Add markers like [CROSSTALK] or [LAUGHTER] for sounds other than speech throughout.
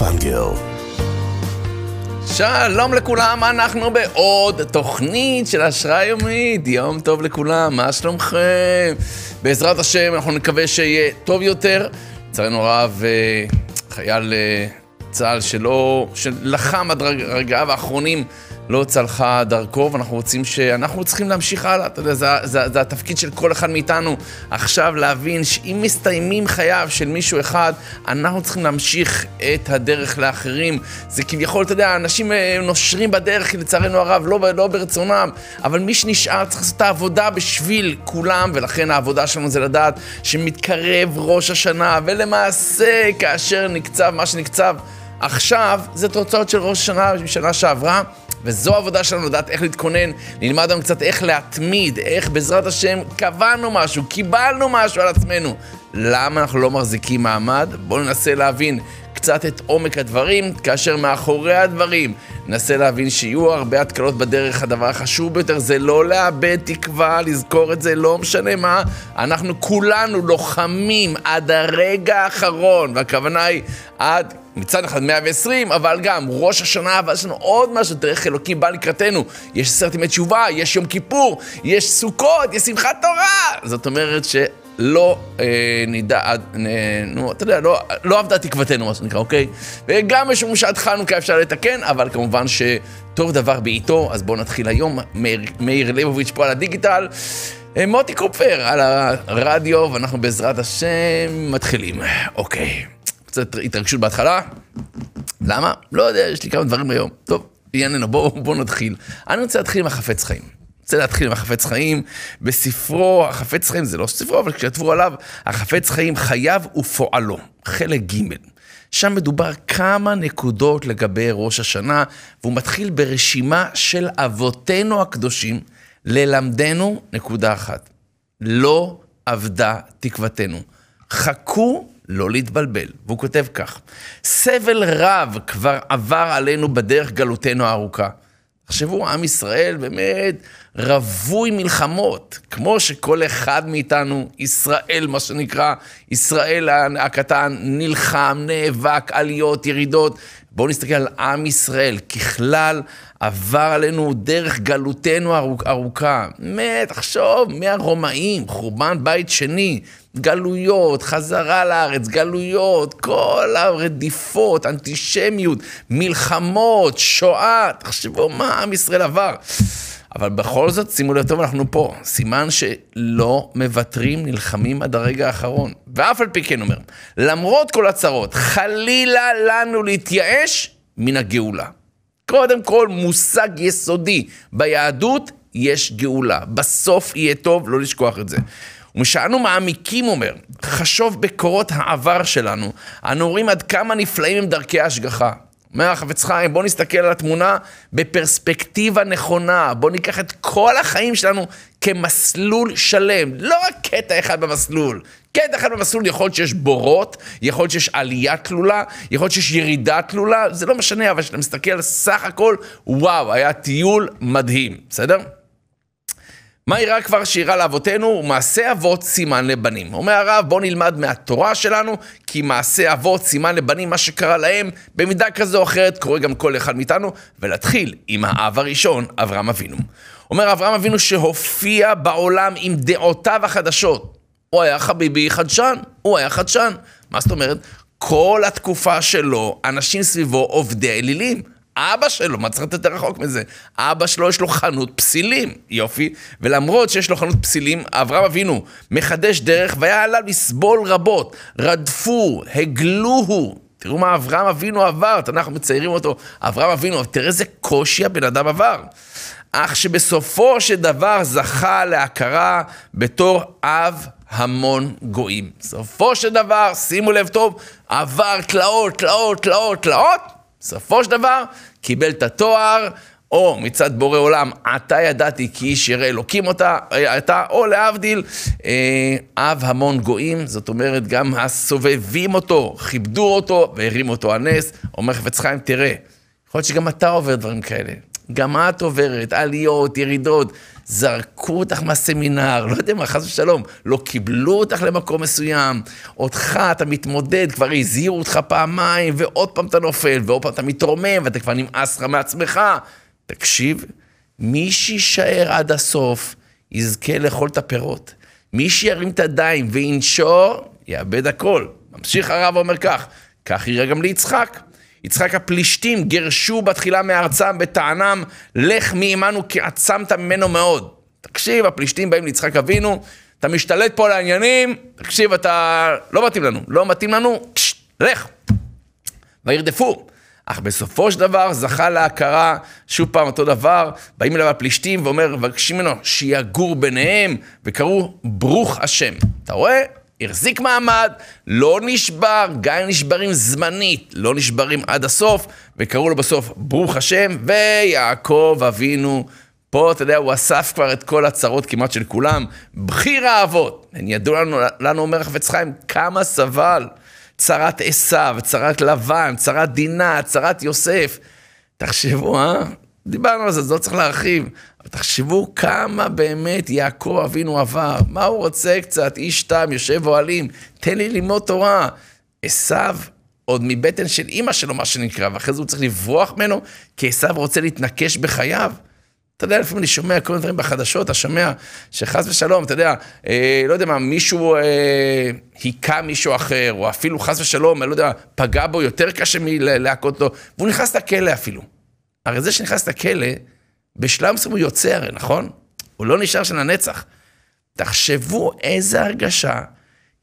פנגל. שלום לכולם, אנחנו בעוד תוכנית של השראה יומית. יום טוב לכולם, מה שלומכם? בעזרת השם, אנחנו נקווה שיהיה טוב יותר. לצערנו הרב, אה, חייל אה, צה"ל שלא, שלחם עד רגעיו האחרונים, לא צלחה דרכו, ואנחנו רוצים ש... אנחנו צריכים להמשיך הלאה, אתה יודע, זה, זה, זה התפקיד של כל אחד מאיתנו עכשיו להבין שאם מסתיימים חייו של מישהו אחד, אנחנו צריכים להמשיך את הדרך לאחרים. זה כביכול, אתה יודע, אנשים אה, נושרים בדרך, לצערנו הרב, לא, לא ברצונם, אבל מי שנשאר צריך לעשות את העבודה בשביל כולם, ולכן העבודה שלנו זה לדעת שמתקרב ראש השנה, ולמעשה, כאשר נקצב מה שנקצב עכשיו, זה תוצאות של ראש השנה משנה שעברה. וזו העבודה שלנו, לדעת איך להתכונן, נלמד היום קצת איך להתמיד, איך בעזרת השם קבענו משהו, קיבלנו משהו על עצמנו. למה אנחנו לא מחזיקים מעמד? בואו ננסה להבין קצת את עומק הדברים, כאשר מאחורי הדברים ננסה להבין שיהיו הרבה התקלות בדרך. הדבר החשוב ביותר זה לא לאבד תקווה, לזכור את זה, לא משנה מה. אנחנו כולנו לוחמים עד הרגע האחרון, והכוונה היא עד מצד אחד 120, אבל גם ראש השנה, אבל יש לנו עוד משהו, דרך אלוקים בא לקראתנו. יש עשרת ימי תשובה, יש יום כיפור, יש סוכות, יש שמחת תורה. זאת אומרת שלא אה, נדע, אה, נו, אתה יודע, לא, לא עבדה תקוותנו, מה שנקרא, אוקיי? וגם משום שעד חנוכה אפשר לתקן, אבל כמובן שטוב דבר בעיתו, אז בואו נתחיל היום. מאיר, מאיר ליבוביץ' פה על הדיגיטל. אה, מוטי קופר על הרדיו, ואנחנו בעזרת השם מתחילים. אוקיי. קצת התרגשות בהתחלה. למה? לא יודע, יש לי כמה דברים היום. טוב, ענייננו, בואו בוא נתחיל. אני רוצה להתחיל עם החפץ חיים. רוצה להתחיל עם החפץ חיים. בספרו, החפץ חיים זה לא ספרו, אבל כשכתבו עליו, החפץ חיים חייו ופועלו, חלק ג'. שם מדובר כמה נקודות לגבי ראש השנה, והוא מתחיל ברשימה של אבותינו הקדושים ללמדנו נקודה אחת. לא אבדה תקוותנו. חכו לא להתבלבל. והוא כותב כך: סבל רב כבר עבר עלינו בדרך גלותנו הארוכה. תחשבו, עם ישראל באמת רווי מלחמות, כמו שכל אחד מאיתנו, ישראל, מה שנקרא, ישראל הקטן, נלחם, נאבק, עליות, ירידות. בואו נסתכל על עם ישראל. ככלל, עבר עלינו דרך גלותנו ארוכה. באמת, תחשוב, מהרומאים, חורבן בית שני, גלויות, חזרה לארץ, גלויות, כל הרדיפות, אנטישמיות, מלחמות, שואה, תחשבו מה עם ישראל עבר. אבל בכל זאת, שימו לב טוב, אנחנו פה. סימן שלא מוותרים, נלחמים עד הרגע האחרון. ואף על פי כן אומר, למרות כל הצרות, חלילה לנו להתייאש מן הגאולה. קודם כל, מושג יסודי ביהדות, יש גאולה. בסוף יהיה טוב, לא לשכוח את זה. ומשאנו מעמיקים, אומר, חשוב בקורות העבר שלנו, אנו רואים עד כמה נפלאים הם דרכי ההשגחה. אומר החפץ חיים, בואו נסתכל על התמונה בפרספקטיבה נכונה. בואו ניקח את כל החיים שלנו כמסלול שלם, לא רק קטע אחד במסלול. קטע אחד במסלול, יכול להיות שיש בורות, יכול להיות שיש עלייה תלולה, יכול להיות שיש ירידה תלולה, זה לא משנה, אבל כשאתה מסתכל על סך הכל, וואו, היה טיול מדהים, בסדר? מה אירע כבר שאירע לאבותינו? ומעשה אבות סימן לבנים. אומר הרב, בוא נלמד מהתורה שלנו, כי מעשה אבות סימן לבנים, מה שקרה להם, במידה כזו או אחרת, קורה גם כל אחד מאיתנו, ולהתחיל עם האב הראשון, אברהם אבינו. אומר אברהם אבינו שהופיע בעולם עם דעותיו החדשות. הוא היה חביבי חדשן, הוא היה חדשן. מה זאת אומרת? כל התקופה שלו, אנשים סביבו עובדי אלילים. אבא שלו, מה צריך לתת יותר רחוק מזה? אבא שלו יש לו חנות פסילים, יופי. ולמרות שיש לו חנות פסילים, אברהם אבינו מחדש דרך והיה עליו לסבול רבות. רדפו, הגלוהו. תראו מה אברהם אבינו עבר, אנחנו מציירים אותו. אברהם אבינו, תראה איזה קושי הבן אדם עבר. אך שבסופו של דבר זכה להכרה בתור אב המון גויים. בסופו של דבר, שימו לב טוב, עבר תלאות, תלאות, תלאות, תלאות. בסופו של דבר, קיבל את התואר, או מצד בורא עולם, עתה ידעתי כי איש ירא אלוקים אותה, אתה, או להבדיל, אה, אב המון גויים, זאת אומרת, גם הסובבים אותו, כיבדו אותו והרימו אותו על נס. אומר חפץ חיים, תראה, יכול להיות שגם אתה עובר דברים כאלה. גם את עוברת, עליות, ירידות. זרקו אותך מהסמינר, לא יודע מה, חס ושלום, לא קיבלו אותך למקום מסוים, אותך, אתה מתמודד, כבר הזהירו אותך פעמיים, ועוד פעם אתה נופל, ועוד פעם אתה מתרומם, ואתה כבר נמאס לך מעצמך. תקשיב, מי שיישאר עד הסוף, יזכה לאכול את הפירות. מי שירים את הידיים וינשור, יאבד הכל. ממשיך הרב ואומר כך, כך יראה גם ליצחק. יצחק הפלישתים גירשו בתחילה מארצם בטענם, לך מעמנו כי עצמת ממנו מאוד. תקשיב, הפלישתים באים ליצחק אבינו, אתה משתלט פה על העניינים, תקשיב, אתה... לא מתאים לנו, לא מתאים לנו, קש, לך. וירדפו. אך בסופו של דבר זכה להכרה, שוב פעם אותו דבר, באים אליו הפלישתים ואומר, מבקשים ממנו שיגור ביניהם, וקראו ברוך השם. אתה רואה? החזיק מעמד, לא נשבר, גם אם נשברים זמנית, לא נשברים עד הסוף, וקראו לו בסוף ברוך השם, ויעקב אבינו, פה אתה יודע, הוא אסף כבר את כל הצרות כמעט של כולם, בחיר האבות. הן ידעו לנו, לנו אומר החפץ חיים, כמה סבל. צרת עשיו, צרת לבן, צרת דינה, צרת יוסף. תחשבו, אה? דיברנו על זה, אז לא צריך להרחיב. אבל תחשבו כמה באמת יעקב אבינו עבר. מה הוא רוצה קצת? איש תם, יושב אוהלים, תן לי ללמוד תורה. עשיו, עוד מבטן של אימא שלו, מה שנקרא, ואחרי זה הוא צריך לברוח ממנו, כי עשיו רוצה להתנקש בחייו. אתה יודע, לפעמים אני שומע כל מיני דברים בחדשות, אתה שומע שחס ושלום, אתה יודע, אה, לא יודע מה, מישהו אה, היכה מישהו אחר, או אפילו חס ושלום, לא יודע, פגע בו יותר קשה מלהכות לו, והוא נכנס לכלא אפילו. הרי זה שנכנס לכלא, בשלב מסוים הוא יוצא הרי, נכון? הוא לא נשאר של הנצח. תחשבו איזה הרגשה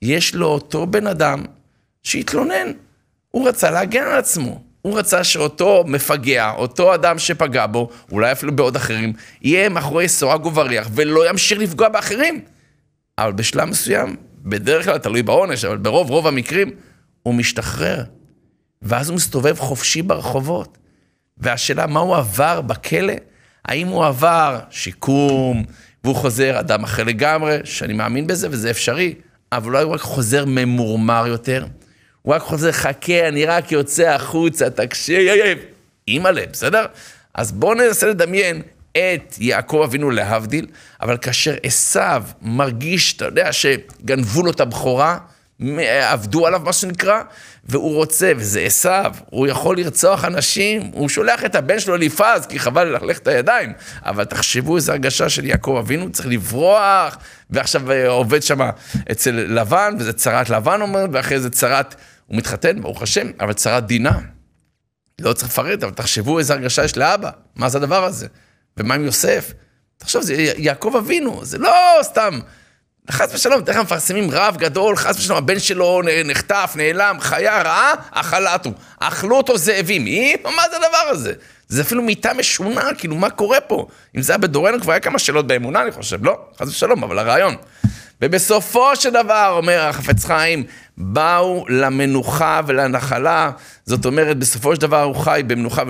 יש לאותו בן אדם שהתלונן. הוא רצה להגן על עצמו. הוא רצה שאותו מפגע, אותו אדם שפגע בו, אולי אפילו בעוד אחרים, יהיה מאחורי סורג ובריח ולא ימשיך לפגוע באחרים. אבל בשלב מסוים, בדרך כלל תלוי בעונש, אבל ברוב רוב המקרים, הוא משתחרר. ואז הוא מסתובב חופשי ברחובות. והשאלה, מה הוא עבר בכלא? האם הוא עבר שיקום, והוא חוזר אדם אחר לגמרי, שאני מאמין בזה וזה אפשרי, אבל אולי הוא רק חוזר ממורמר יותר. הוא רק חוזר, חכה, אני רק יוצא החוצה, תקשיב, אימא'לה, בסדר? אז בואו ננסה לדמיין את יעקב אבינו להבדיל, אבל כאשר עשיו מרגיש, אתה יודע, שגנבו לו את הבכורה, עבדו עליו, מה שנקרא, והוא רוצה, וזה עשיו, הוא יכול לרצוח אנשים, הוא שולח את הבן שלו אליפז, כי חבל ללכלך את הידיים, אבל תחשבו איזו הרגשה של יעקב אבינו, צריך לברוח, ועכשיו אה, עובד שם אצל לבן, וזה צרת לבן אומר, ואחרי זה צרת, הוא מתחתן, ברוך השם, אבל צרת דינה. לא צריך לפרט, אבל תחשבו איזו הרגשה יש לאבא, מה זה הדבר הזה? ומה עם יוסף? תחשוב, זה יעקב אבינו, זה לא סתם חס ושלום, תכף מפרסמים רב גדול, חס ושלום, הבן שלו נחטף, נעלם, חיה רעה, אכלתו. אכלו אותו זאבים. מי? מה זה הדבר הזה? זה אפילו מיטה משונה, כאילו, מה קורה פה? אם זה היה בדורנו, כבר היה כמה שאלות באמונה, אני חושב. לא, חס ושלום, אבל הרעיון. ובסופו של דבר, אומר החפץ חיים, באו למנוחה ולנחלה, זאת אומרת, בסופו של דבר הוא חי במנוחה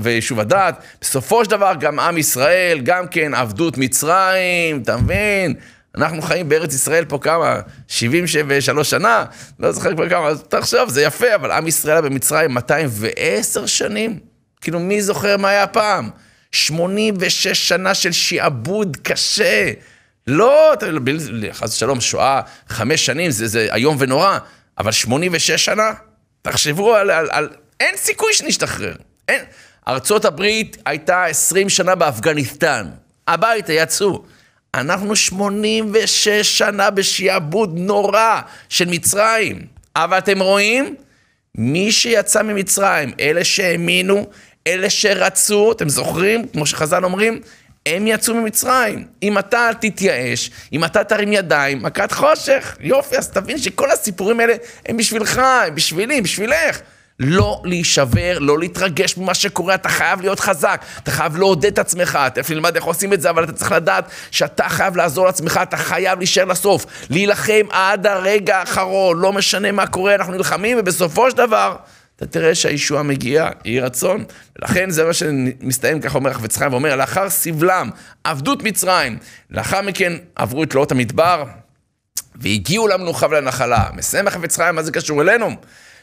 וישוב הדעת, בסופו של דבר גם עם ישראל, גם כן עבדות מצרים, אתה מבין? אנחנו חיים בארץ ישראל פה כמה, 73 שנה, לא זוכר כבר כמה, אז תחשוב, זה יפה, אבל עם ישראל במצרים 210 שנים? כאילו, מי זוכר מה היה פעם? 86 שנה של שעבוד קשה. לא, חס ושלום, שואה, חמש שנים, זה, זה איום ונורא, אבל 86 שנה? תחשבו על, על, על... אין סיכוי שנשתחרר. אין. ארצות הברית הייתה 20 שנה באפגניסטן. הביתה יצאו. אנחנו 86 שנה בשעבוד נורא של מצרים. אבל אתם רואים? מי שיצא ממצרים, אלה שהאמינו, אלה שרצו, אתם זוכרים? כמו שחז"ל אומרים, הם יצאו ממצרים. אם אתה תתייאש, אם אתה תרים ידיים, מכת חושך. יופי, אז תבין שכל הסיפורים האלה הם בשבילך, הם בשבילי, בשבילך. לא להישבר, לא להתרגש ממה שקורה, אתה חייב להיות חזק, אתה חייב לעודד את עצמך, תכף נלמד איך עושים את זה, אבל אתה צריך לדעת שאתה חייב לעזור לעצמך, אתה חייב להישאר לסוף, להילחם עד הרגע האחרון, לא משנה מה קורה, אנחנו נלחמים, ובסופו של דבר, אתה תראה שהישועה מגיעה, יהי רצון. ולכן זה מה שמסתיים, ככה אומר החפץ חיים, ואומר, לאחר סבלם, עבדות מצרים, לאחר מכן עברו את תלאות המדבר, והגיעו למנוחה ולנחלה. מסיים החפץ חיים, מה זה קשור אלינו?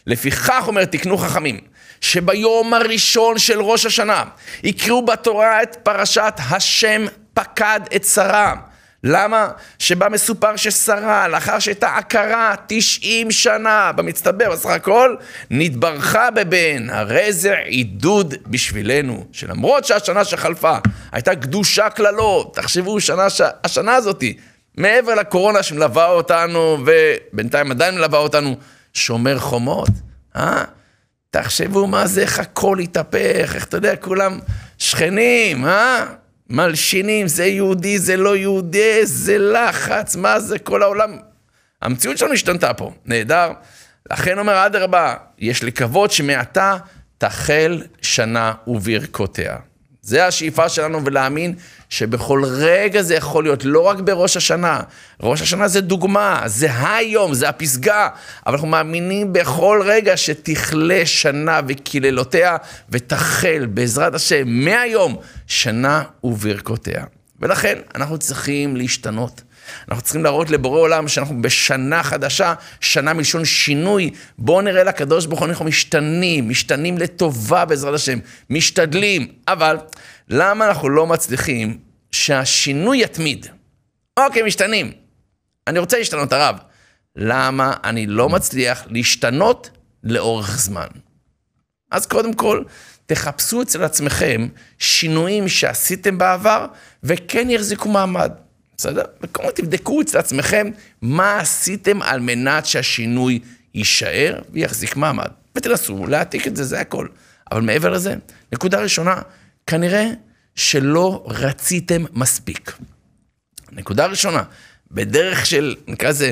לפיכך, אומר, תקנו חכמים, שביום הראשון של ראש השנה יקראו בתורה את פרשת השם פקד את שרה. למה? שבה מסופר ששרה, לאחר שהייתה עקרה 90 שנה במצטבר, בסך הכל, נתברכה בבן. הרי זה עידוד בשבילנו, שלמרות שהשנה שחלפה הייתה קדושה קללות, תחשבו, שנה, ש... השנה הזאתי, מעבר לקורונה שמלווה אותנו, ובינתיים עדיין מלווה אותנו, שומר חומות, אה? תחשבו מה זה, איך הכל התהפך, איך אתה יודע, כולם שכנים, אה? מלשינים, זה יהודי, זה לא יהודי, זה לחץ, מה זה כל העולם. המציאות שלנו השתנתה פה, נהדר. לכן אומר אדרבה, יש לקוות שמעתה תחל שנה וברכותיה. זה השאיפה שלנו ולהאמין שבכל רגע זה יכול להיות, לא רק בראש השנה. ראש השנה זה דוגמה, זה היום, זה הפסגה, אבל אנחנו מאמינים בכל רגע שתכלה שנה וקללותיה ותחל בעזרת השם מהיום שנה וברכותיה. ולכן אנחנו צריכים להשתנות. אנחנו צריכים להראות לבורא עולם שאנחנו בשנה חדשה, שנה מלשון שינוי. בואו נראה לקדוש ברוך הוא, אנחנו משתנים, משתנים לטובה בעזרת השם, משתדלים. אבל למה אנחנו לא מצליחים שהשינוי יתמיד? אוקיי, משתנים. אני רוצה להשתנות, הרב. למה אני לא מצליח להשתנות לאורך זמן? אז קודם כל, תחפשו אצל עצמכם שינויים שעשיתם בעבר וכן יחזיקו מעמד. בסדר? וקודם תבדקו אצל עצמכם מה עשיתם על מנת שהשינוי יישאר ויחזיק מעמד. ותנסו להעתיק את זה, זה הכל. אבל מעבר לזה, נקודה ראשונה, כנראה שלא רציתם מספיק. נקודה ראשונה, בדרך של, נקרא לזה,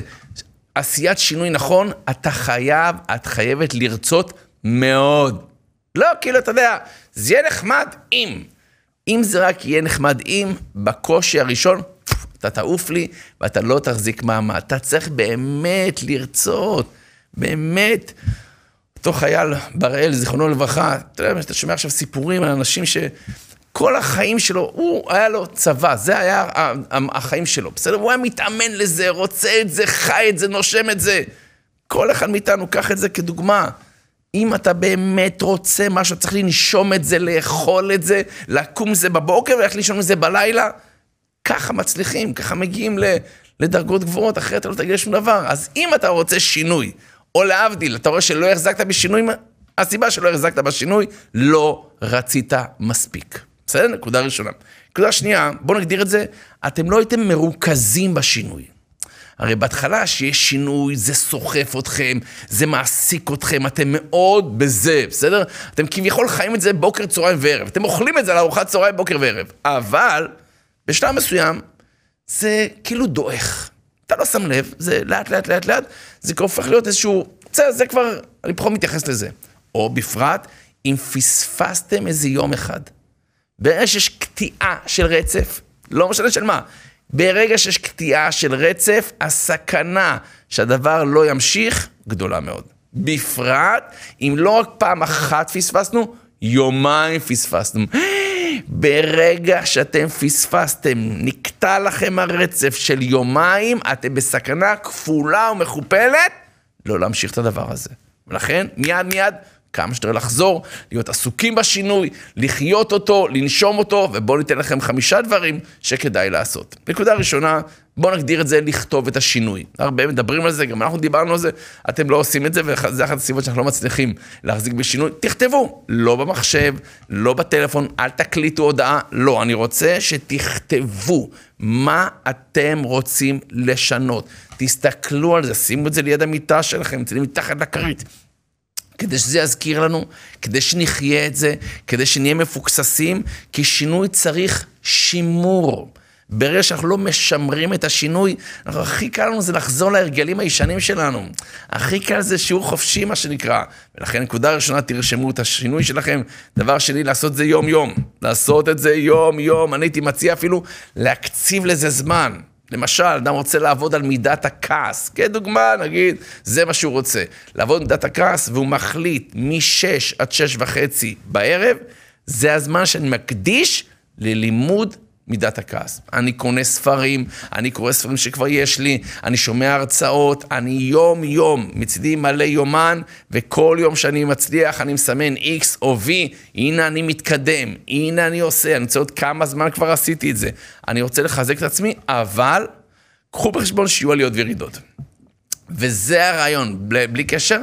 עשיית שינוי נכון, אתה חייב, את חייבת לרצות מאוד. לא, כאילו, אתה יודע, זה יהיה נחמד אם. אם זה רק יהיה נחמד אם, בקושי הראשון, אתה תעוף לי ואתה לא תחזיק מעמד. אתה צריך באמת לרצות, באמת. אותו חייל, בראל, זיכרונו לברכה, אתה יודע, אתה שומע עכשיו סיפורים על אנשים שכל החיים שלו, הוא, היה לו צבא, זה היה החיים שלו, בסדר? הוא היה מתאמן לזה, רוצה את זה, חי את זה, נושם את זה. כל אחד מאיתנו, קח את זה כדוגמה. אם אתה באמת רוצה משהו, צריך לנשום את זה, לאכול את זה, לקום זה בבוקר וללכת לישון את זה בלילה. ככה מצליחים, ככה מגיעים לדרגות גבוהות, אחרת אתה לא תגיע לשום דבר. אז אם אתה רוצה שינוי, או להבדיל, אתה רואה שלא החזקת בשינוי, הסיבה שלא החזקת בשינוי, לא רצית מספיק. בסדר? נקודה ראשונה. נקודה שנייה, בואו נגדיר את זה, אתם לא הייתם מרוכזים בשינוי. הרי בהתחלה שיש שינוי, זה סוחף אתכם, זה מעסיק אתכם, אתם מאוד בזה, בסדר? אתם כביכול חיים את זה בוקר, צהריים וערב. אתם אוכלים את זה על ארוחת צהריים, בוקר וערב. אבל בשלב מסוים זה כאילו דועך. אתה לא שם לב, זה לאט לאט לאט לאט, זה כבר הופך להיות איזשהו, בסדר, זה כבר, אני פחות מתייחס לזה. או בפרט, אם פספסתם איזה יום אחד. ברגע שיש קטיעה של רצף, לא משנה של מה, ברגע שיש קטיעה של רצף, הסכנה שהדבר לא ימשיך גדולה מאוד. בפרט, אם לא רק פעם אחת פספסנו, יומיים פספסנו. ברגע שאתם פספסתם, נקטע לכם הרצף של יומיים, אתם בסכנה כפולה ומכופלת לא להמשיך את הדבר הזה. ולכן, מיד מיד, כמה שיותר לחזור, להיות עסוקים בשינוי, לחיות אותו, לנשום אותו, ובואו ניתן לכם חמישה דברים שכדאי לעשות. נקודה ראשונה, בואו נגדיר את זה, לכתוב את השינוי. הרבה מדברים על זה, גם אנחנו דיברנו על זה, אתם לא עושים את זה, וזה אחת הסיבות שאנחנו לא מצליחים להחזיק בשינוי. תכתבו, לא במחשב, לא בטלפון, אל תקליטו הודעה, לא, אני רוצה שתכתבו מה אתם רוצים לשנות. תסתכלו על זה, שימו את זה ליד המיטה שלכם, תראו מתחת לכרית. כדי שזה יזכיר לנו, כדי שנחיה את זה, כדי שנהיה מפוקססים, כי שינוי צריך שימור. ברגע שאנחנו לא משמרים את השינוי, אנחנו, הכי קל לנו זה לחזור להרגלים הישנים שלנו. הכי קל זה שיעור חופשי, מה שנקרא. ולכן, נקודה ראשונה, תרשמו את השינוי שלכם. דבר שני, לעשות את זה יום-יום. לעשות את זה יום-יום. אני הייתי מציע אפילו להקציב לזה זמן. למשל, אדם רוצה לעבוד על מידת הכעס, כדוגמה, נגיד, זה מה שהוא רוצה. לעבוד על מידת הכעס, והוא מחליט מ-6 עד 6 וחצי בערב, זה הזמן שאני מקדיש ללימוד מידת הכעס. אני קונה ספרים, אני קורא ספרים שכבר יש לי, אני שומע הרצאות, אני יום-יום, מצידי מלא יומן, וכל יום שאני מצליח אני מסמן X או V, הנה אני מתקדם, הנה אני עושה, אני רוצה עוד כמה זמן כבר עשיתי את זה. אני רוצה לחזק את עצמי, אבל קחו בחשבון שיהיו עליות וירידות. וזה הרעיון, בלי, בלי קשר,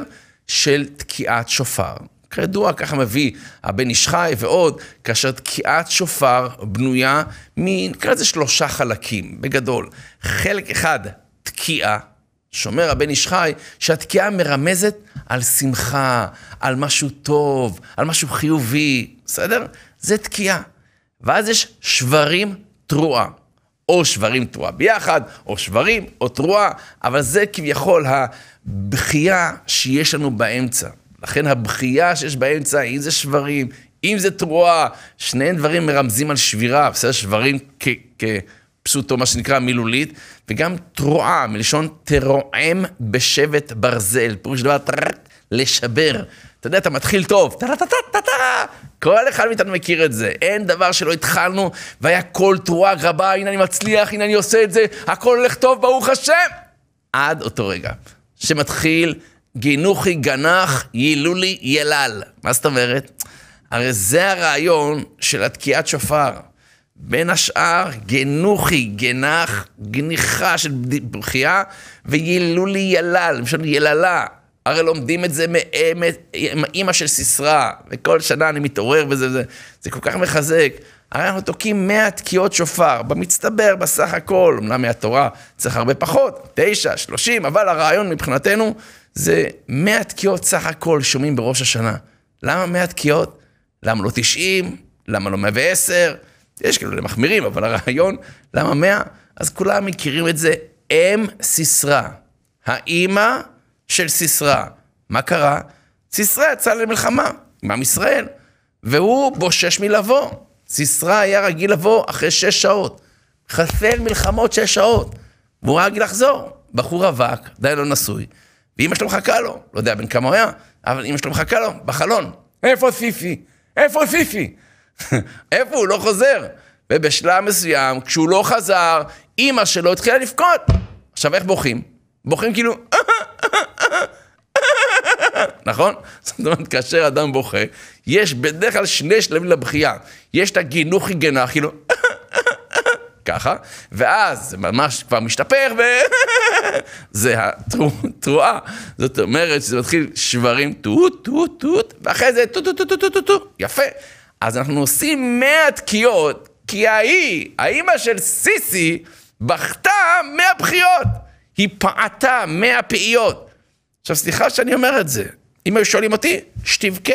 של תקיעת שופר. כידוע, ככה מביא הבן איש חי ועוד, כאשר תקיעת שופר בנויה נקרא לזה שלושה חלקים, בגדול. חלק אחד, תקיעה, שומר הבן איש חי, שהתקיעה מרמזת על שמחה, על משהו טוב, על משהו חיובי, בסדר? זה תקיעה. ואז יש שברים תרועה. או שברים תרועה ביחד, או שברים, או תרועה, אבל זה כביכול הבכייה שיש לנו באמצע. לכן הבכייה שיש באמצע, אם זה שברים, אם זה תרועה, שני דברים מרמזים על שבירה, בסדר? שברים כפשוטו, מה שנקרא מילולית, וגם תרועה, מלשון תרועם בשבט ברזל, פירוש דבר לשבר. אתה יודע, אתה מתחיל טוב, טה-טה-טה-טה-טה, כל אחד מאיתנו מכיר את זה. אין דבר שלא התחלנו, והיה קול תרועה רבה, הנה אני מצליח, הנה אני עושה את זה, הכל הולך טוב, ברוך השם. עד אותו רגע, שמתחיל גינוכי גנח, יילולי ילל. מה זאת אומרת? הרי זה הרעיון של התקיעת שופר. בין השאר, גנוכי, גנח, גניחה של בכייה, ויילולי ילל, למשל יללה. הרי לומדים את זה מאמא של סיסרא, וכל שנה אני מתעורר וזה, זה, זה כל כך מחזק. הרי אנחנו תוקעים 100 תקיעות שופר, במצטבר, בסך הכל, אמנם מהתורה צריך הרבה פחות, 9, 30, אבל הרעיון מבחינתנו זה 100 תקיעות סך הכל שומעים בראש השנה. למה 100 תקיעות? למה לא 90? למה לא 110? יש כאילו למחמירים, אבל הרעיון, למה 100? אז כולם מכירים את זה, אם סיסרא. האימא של סיסרא. מה קרה? סיסרא יצא למלחמה עם עם ישראל, והוא בושש מלבוא. סיסרא היה רגיל לבוא אחרי שש שעות. חסר מלחמות שש שעות. והוא רגיל לחזור. בחור רווק, די לא נשוי, ואימא שלו מחכה לו, לא יודע בן כמה הוא היה, אבל אימא שלו מחכה לו, בחלון. איפה סיפי? איפה סיפי? [LAUGHS] איפה הוא? לא חוזר. ובשלב מסוים, כשהוא לא חזר, אימא שלו התחילה לבכות. עכשיו, איך בוכים? בוכים כאילו... [LAUGHS] נכון? זאת אומרת, כאשר אדם בוכה, יש בדרך כלל שני שלבים לבכייה. יש את הגינוכי גנח, כאילו... [LAUGHS] ככה, ואז זה ממש כבר משתפר, [LAUGHS] וזה התרועה. זאת אומרת שזה מתחיל שברים טוט, טוט, טוט, ואחרי זה טוט, טוט, טוט, טוט, טוט, יפה. אז אנחנו עושים 100 תקיעות, כי ההיא, האימא של סיסי, בכתה 100 בחיות. היא פעתה 100 פעיות. עכשיו, סליחה שאני אומר את זה. אם היו שואלים אותי, שתבכה.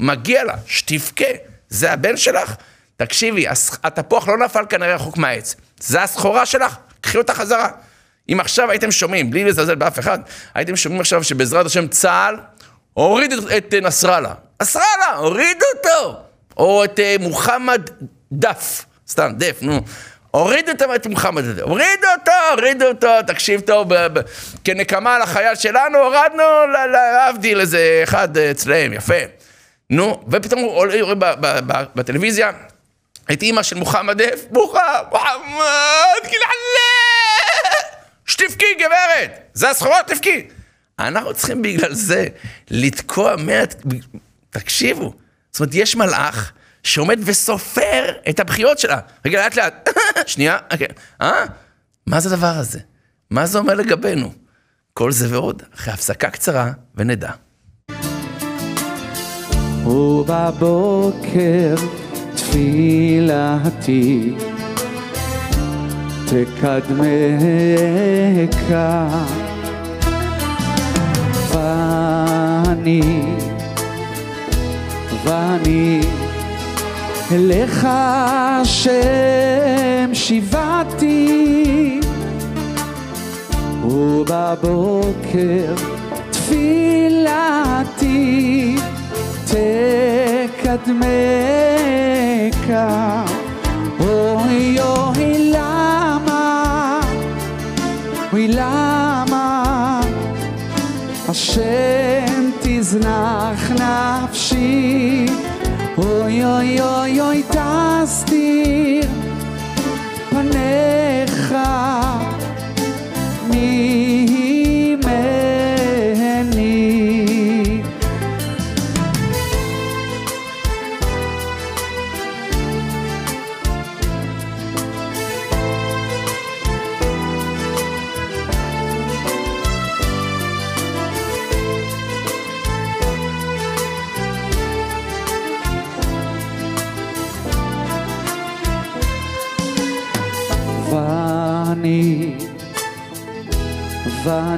מגיע לה, שתבכה. זה הבן שלך? תקשיבי, התפוח לא נפל כנראה רחוק מהעץ. זה הסחורה שלך, קחי אותה חזרה. אם עכשיו הייתם שומעים, בלי לזלזל באף אחד, הייתם שומעים עכשיו שבעזרת השם צה"ל הוריד את נסראללה. נסראללה, הורידו אותו! או את אה, מוחמד דף, סתם, דף, נו. הורידו את מוחמד הזה, הורידו אותו, הורידו אותו, תקשיב טוב, כנקמה על החייל שלנו, הורדנו להבדיל איזה אחד אצלם, יפה. נו, ופתאום הוא עולה בטלוויזיה, את אימא של מוחמד דף, מוחמד, מוחמד, שתבכי גברת, זה הסחורה, תבכי. אנחנו צריכים בגלל זה לתקוע מאה... תקשיבו, זאת אומרת, יש מלאך שעומד וסופר את הבחירות שלה. רגע, לאט לאט, [LAUGHS] שנייה, אוקיי, אה? מה זה הדבר הזה? מה זה אומר לגבינו? כל זה ועוד, אחרי הפסקה קצרה, ונדע. ובבוקר תפילתי תקדמך ואני ואני אליך השם שיבעתי ובבוקר תפילתי תקדמך. אוי אוי למה אוי למה השם תזנח נפשי. אוי אוי אוי אוי תסתיר פניך מי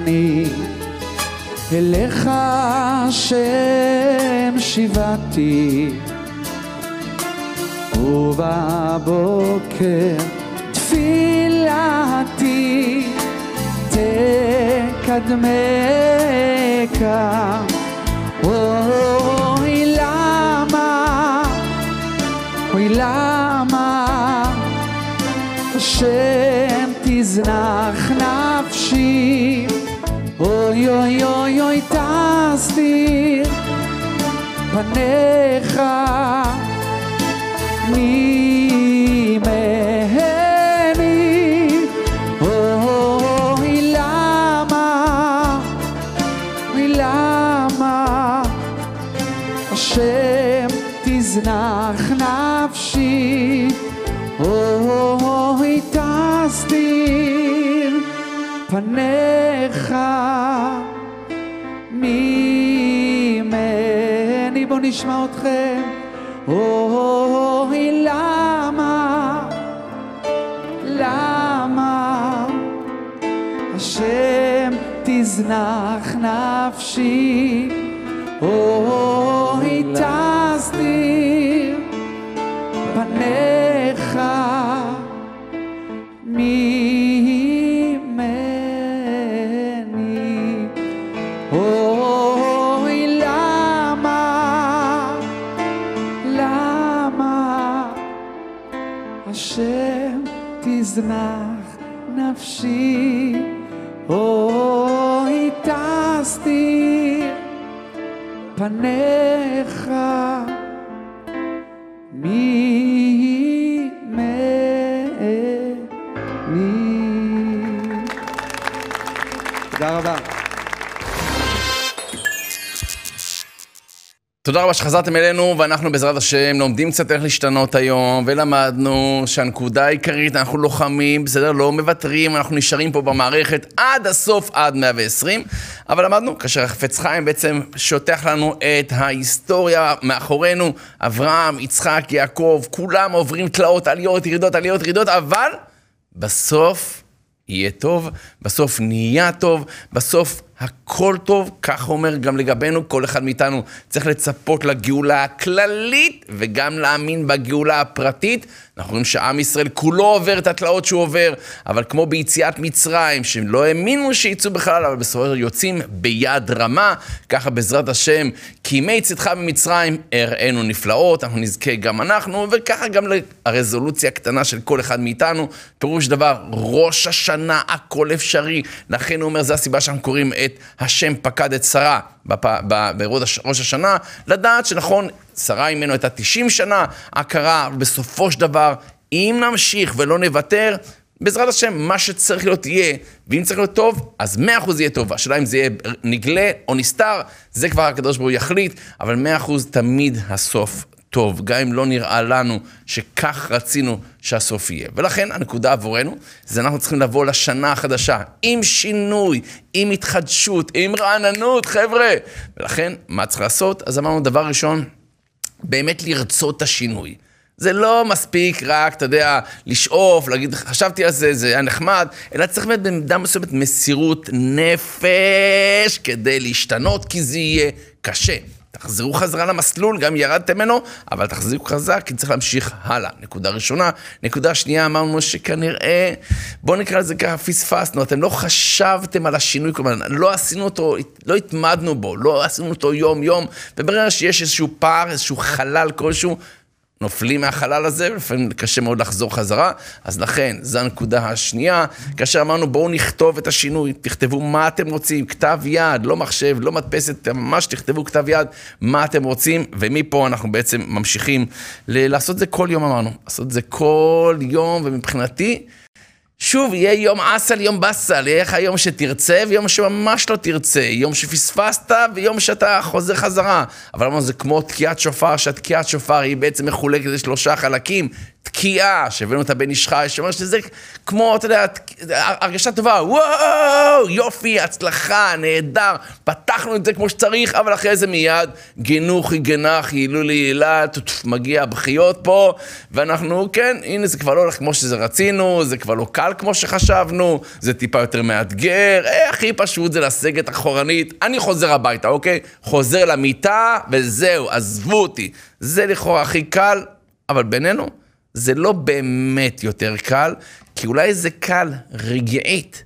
ואני אליך השם שיבתי ובבוקר תפילתי תקדמך. אוי למה אוי למה השם תזנח פניך ממני תזנח תודה רבה. תודה רבה שחזרתם אלינו, ואנחנו בעזרת השם לומדים קצת איך להשתנות היום, ולמדנו שהנקודה העיקרית, אנחנו לוחמים, בסדר? לא מוותרים, אנחנו נשארים פה במערכת עד הסוף, עד 120, אבל למדנו כאשר החפץ חיים בעצם שוטח לנו את ההיסטוריה מאחורינו, אברהם, יצחק, יעקב, כולם עוברים תלאות, עליות, ירידות, עליות, ירידות, אבל בסוף יהיה טוב, בסוף נהיה טוב, בסוף הכל טוב, כך אומר גם לגבינו, כל אחד מאיתנו צריך לצפות לגאולה הכללית וגם להאמין בגאולה הפרטית. אנחנו רואים שעם ישראל כולו עובר את התלאות שהוא עובר, אבל כמו ביציאת מצרים, שהם לא האמינו שיצאו בכלל, אבל בסופו של יוצאים ביד רמה, ככה בעזרת השם, כי ימי צאתך ממצרים הראינו נפלאות, אנחנו נזכה גם אנחנו, וככה גם לרזולוציה הקטנה של כל אחד מאיתנו. פירוש דבר, ראש השנה, הכל אפשרי. לכן הוא אומר, זו הסיבה שאנחנו קוראים את השם פקד את שרה בראש השנה, לדעת שנכון, שרה ממנו הייתה 90 שנה, הכרה, בסופו של דבר, אם נמשיך ולא נוותר, בעזרת השם, מה שצריך להיות יהיה, ואם צריך להיות טוב, אז 100% יהיה טוב. השאלה אם זה יהיה נגלה או נסתר, זה כבר הקדוש ברוך הוא יחליט, אבל 100% תמיד הסוף טוב, גם אם לא נראה לנו שכך רצינו שהסוף יהיה. ולכן הנקודה עבורנו, זה אנחנו צריכים לבוא לשנה החדשה עם שינוי, עם התחדשות, עם רעננות, חבר'ה. ולכן, מה צריך לעשות? אז אמרנו, דבר ראשון, באמת לרצות את השינוי. זה לא מספיק רק, אתה יודע, לשאוף, להגיד, חשבתי על זה, זה היה נחמד, אלא צריך באמת במידה מסוימת מסירות נפש כדי להשתנות, כי זה יהיה קשה. תחזרו חזרה למסלול, גם ירדתם ממנו, אבל תחזירו חזק, כי צריך להמשיך הלאה. נקודה ראשונה. נקודה שנייה, אמרנו שכנראה, בואו נקרא לזה ככה, פספסנו, אתם לא חשבתם על השינוי, כלומר, לא עשינו אותו, לא התמדנו בו, לא עשינו אותו יום-יום, וברגע שיש איזשהו פער, איזשהו חלל כלשהו, נופלים מהחלל הזה, ולפעמים קשה מאוד לחזור חזרה, אז לכן, זו הנקודה השנייה. כאשר אמרנו, בואו נכתוב את השינוי, תכתבו מה אתם רוצים, כתב יד, לא מחשב, לא מדפסת, ממש תכתבו כתב יד, מה אתם רוצים, ומפה אנחנו בעצם ממשיכים לעשות את זה כל יום, אמרנו. לעשות את זה כל יום, ומבחינתי, שוב, יהיה יום אסל, יום באסל, יהיה לך יום שתרצה ויום שממש לא תרצה, יום שפספסת ויום שאתה חוזר חזרה. אבל אמרנו, זה כמו תקיעת שופר, שהתקיעת שופר היא בעצם מחולקת לשלושה חלקים. תקיעה, שהבאנו אותה בן איש חי, שאומר שזה כמו, אתה יודע, הרגשה טובה, וואו, יופי, הצלחה, נהדר, פתחנו את זה כמו שצריך, אבל אחרי זה מיד, גנוחי גנחי, הילולי הילה, מגיע הבכיות פה, ואנחנו, כן, הנה, זה כבר לא הולך כמו שזה רצינו, זה כבר לא קל כמו שחשבנו, זה טיפה יותר מאתגר, אה, הכי פשוט זה לסגת אחורנית, אני חוזר הביתה, אוקיי? חוזר למיטה, וזהו, עזבו אותי. זה לכאורה הכי קל, אבל בינינו, זה לא באמת יותר קל, כי אולי זה קל רגעית,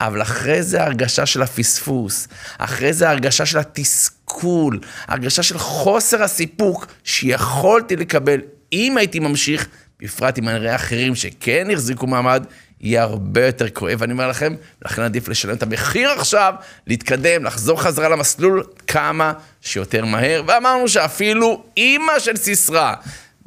אבל אחרי זה הרגשה של הפספוס, אחרי זה הרגשה של התסכול, הרגשה של חוסר הסיפוק שיכולתי לקבל אם הייתי ממשיך, בפרט אם אני אראה אחרים שכן החזיקו מעמד, יהיה הרבה יותר כואב, אני אומר לכם, לכן עדיף לשלם את המחיר עכשיו, להתקדם, לחזור חזרה למסלול כמה שיותר מהר, ואמרנו שאפילו אימא של סיסרא,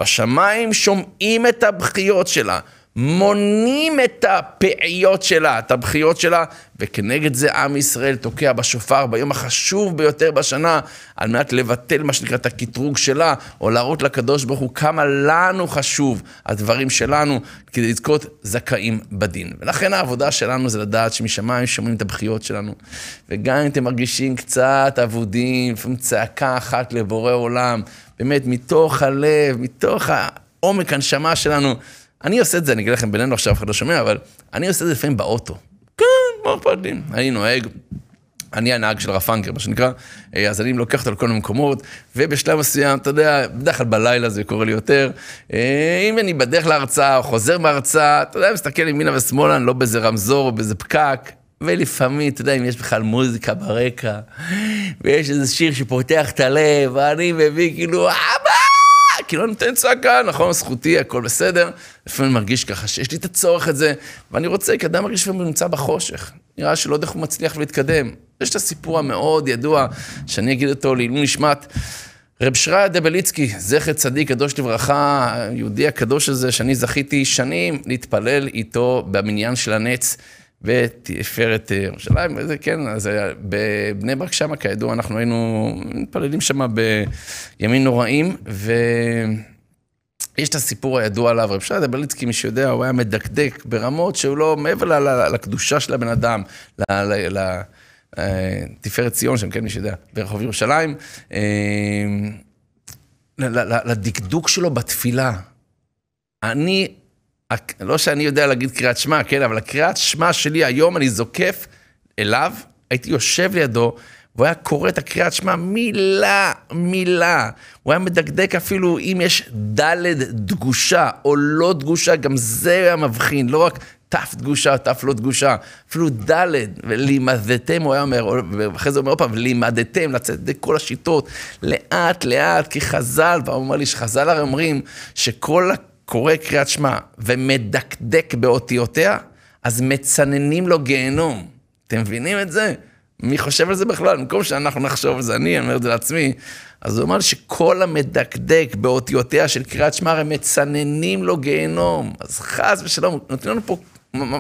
בשמיים שומעים את הבכיות שלה, מונים את הפעיות שלה, את הבכיות שלה, וכנגד זה עם ישראל תוקע בשופר ביום החשוב ביותר בשנה, על מנת לבטל מה שנקרא את הקטרוג שלה, או להראות לקדוש ברוך הוא כמה לנו חשוב הדברים שלנו, כדי לזכות זכאים בדין. ולכן העבודה שלנו זה לדעת שמשמיים שומעים את הבכיות שלנו. וגם אם אתם מרגישים קצת אבודים, לפעמים צעקה אחת לבורא עולם, באמת מתוך הלב, מתוך העומק הנשמה שלנו, אני עושה את זה, אני אגיד לכם בינינו עכשיו, אף אחד לא שומע, אבל אני עושה את זה לפעמים באוטו. כן, מה אכפת לי? אני נוהג. אני הנהג של רפנקר, מה שנקרא, אה, אז אני לוקח אותו לכל מיני מקומות, ובשלב מסוים, אתה יודע, בדרך כלל בלילה זה קורה לי יותר, אה, אם אני בדרך להרצאה או חוזר מהרצאה, אתה יודע, מסתכל ימינה ושמאלה, לא באיזה רמזור או באיזה פקק, ולפעמים, אתה יודע, אם יש בכלל מוזיקה ברקע, ויש איזה שיר שפותח את הלב, ואני מביא כאילו, אבא! כאילו אני נותן צעקה, נכון, זכותי, הכל בסדר. לפעמים מרגיש ככה שיש לי את הצורך הזה, ואני רוצה, כי אדם מרגיש לפעמים נמצא בחושך. נראה שלא יודע איך הוא מצליח להתקדם. יש את הסיפור המאוד ידוע, שאני אגיד אותו לעילוי נשמת. רב שריה דבליצקי, זכר צדיק, קדוש לברכה, היהודי הקדוש הזה, שאני זכיתי שנים להתפלל איתו במניין של הנץ. בתפארת ירושלים, וזה כן, אז בבני ברק שמה, כידוע, אנחנו היינו מתפללים שמה בימים נוראים, ויש את הסיפור הידוע עליו, רב שי דבליצקי, מי שיודע, הוא היה מדקדק ברמות שהוא לא, מעבר לקדושה של הבן אדם, לתפארת ציון שם, כן, מי שיודע, ברחוב ירושלים, לדקדוק שלו בתפילה. אני לא שאני יודע להגיד קריאת שמע, כן, אבל הקריאת שמע שלי היום, אני זוקף אליו, הייתי יושב לידו, והוא היה קורא את הקריאת שמע מילה, מילה. הוא היה מדקדק אפילו אם יש דלת דגושה או לא דגושה, גם זה היה מבחין, לא רק תף דגושה, תף לא דגושה, אפילו דלת, ולימדתם, הוא היה אומר, ואחרי זה הוא אומר עוד פעם, ולימדתם, לצאת כל השיטות, לאט לאט, כי חז"ל, והוא אומר לי שחז"ל הרי אומרים שכל קורא קריאת שמע ומדקדק באותיותיה, אז מצננים לו גיהנום. אתם מבינים את זה? מי חושב על זה בכלל? במקום שאנחנו נחשוב על זה, אני אומר את זה לעצמי, אז הוא אמר שכל המדקדק באותיותיה של קריאת שמע, הם מצננים לו גיהנום. אז חס ושלום, נותנים לנו פה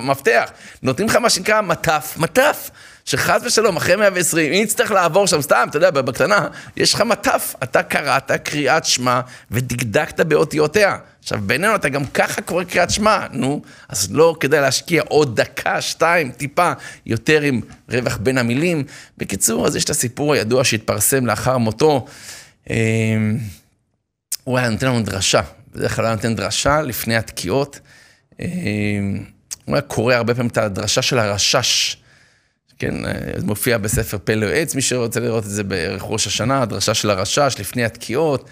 מפתח, נותנים לך מה שנקרא מטף, מטף. שחס ושלום, אחרי 120, אם נצטרך לעבור שם, סתם, אתה יודע, בקטנה, יש לך מטף, אתה קראת קריאת שמע ודקדקת באותיותיה. עכשיו, בינינו אתה גם ככה קורא קריאת שמע, נו, אז לא כדאי להשקיע עוד דקה, שתיים, טיפה, יותר עם רווח בין המילים. בקיצור, אז יש את הסיפור הידוע שהתפרסם לאחר מותו. אמ, הוא היה נותן לנו דרשה, בדרך כלל היה נותן דרשה לפני התקיעות. אמ, הוא היה קורא הרבה פעמים את הדרשה של הרשש. כן, אה, זה מופיע בספר פלא עץ, מי שרוצה לראות את זה בערך ראש השנה, הדרשה של הרשש לפני התקיעות.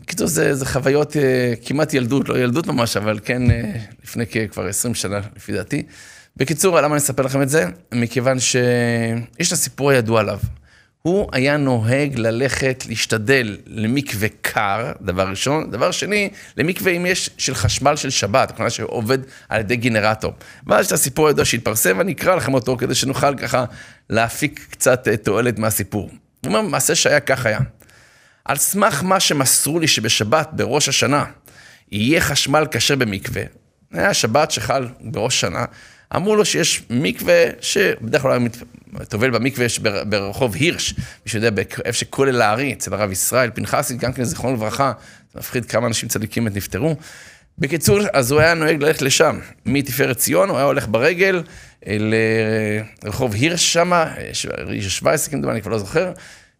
בקיצור, זה, זה חוויות אה, כמעט ילדות, לא ילדות ממש, אבל כן אה, לפני כבר 20 שנה, לפי דעתי. בקיצור, למה אני אספר לכם את זה? מכיוון שיש את הסיפור הידוע עליו. הוא היה נוהג ללכת, להשתדל למקווה קר, דבר ראשון. דבר שני, למקווה אם יש של חשמל של שבת, כלומר שעובד על ידי גנרטור. ואז יש את הסיפור הידוע שהתפרסם, ואני אקרא לכם אותו כדי שנוכל ככה להפיק קצת אה, תועלת מהסיפור. הוא אומר, מעשה שהיה כך היה. על סמך מה שמסרו לי שבשבת, בראש השנה, יהיה חשמל כשר במקווה, היה שבת שחל בראש שנה, אמרו לו שיש מקווה, שבדרך כלל טובל במקווה ברחוב הירש, מי שיודע, באיפה שכולל הארי, אצל הרב ישראל פנחסי, גם כן זיכרונו לברכה, זה מפחיד כמה אנשים צדיקים באמת נפטרו. בקיצור, אז הוא היה נוהג ללכת לשם, מתפארת ציון, הוא היה הולך ברגל לרחוב הירש שם, 17 כמדומני, אני כבר לא זוכר,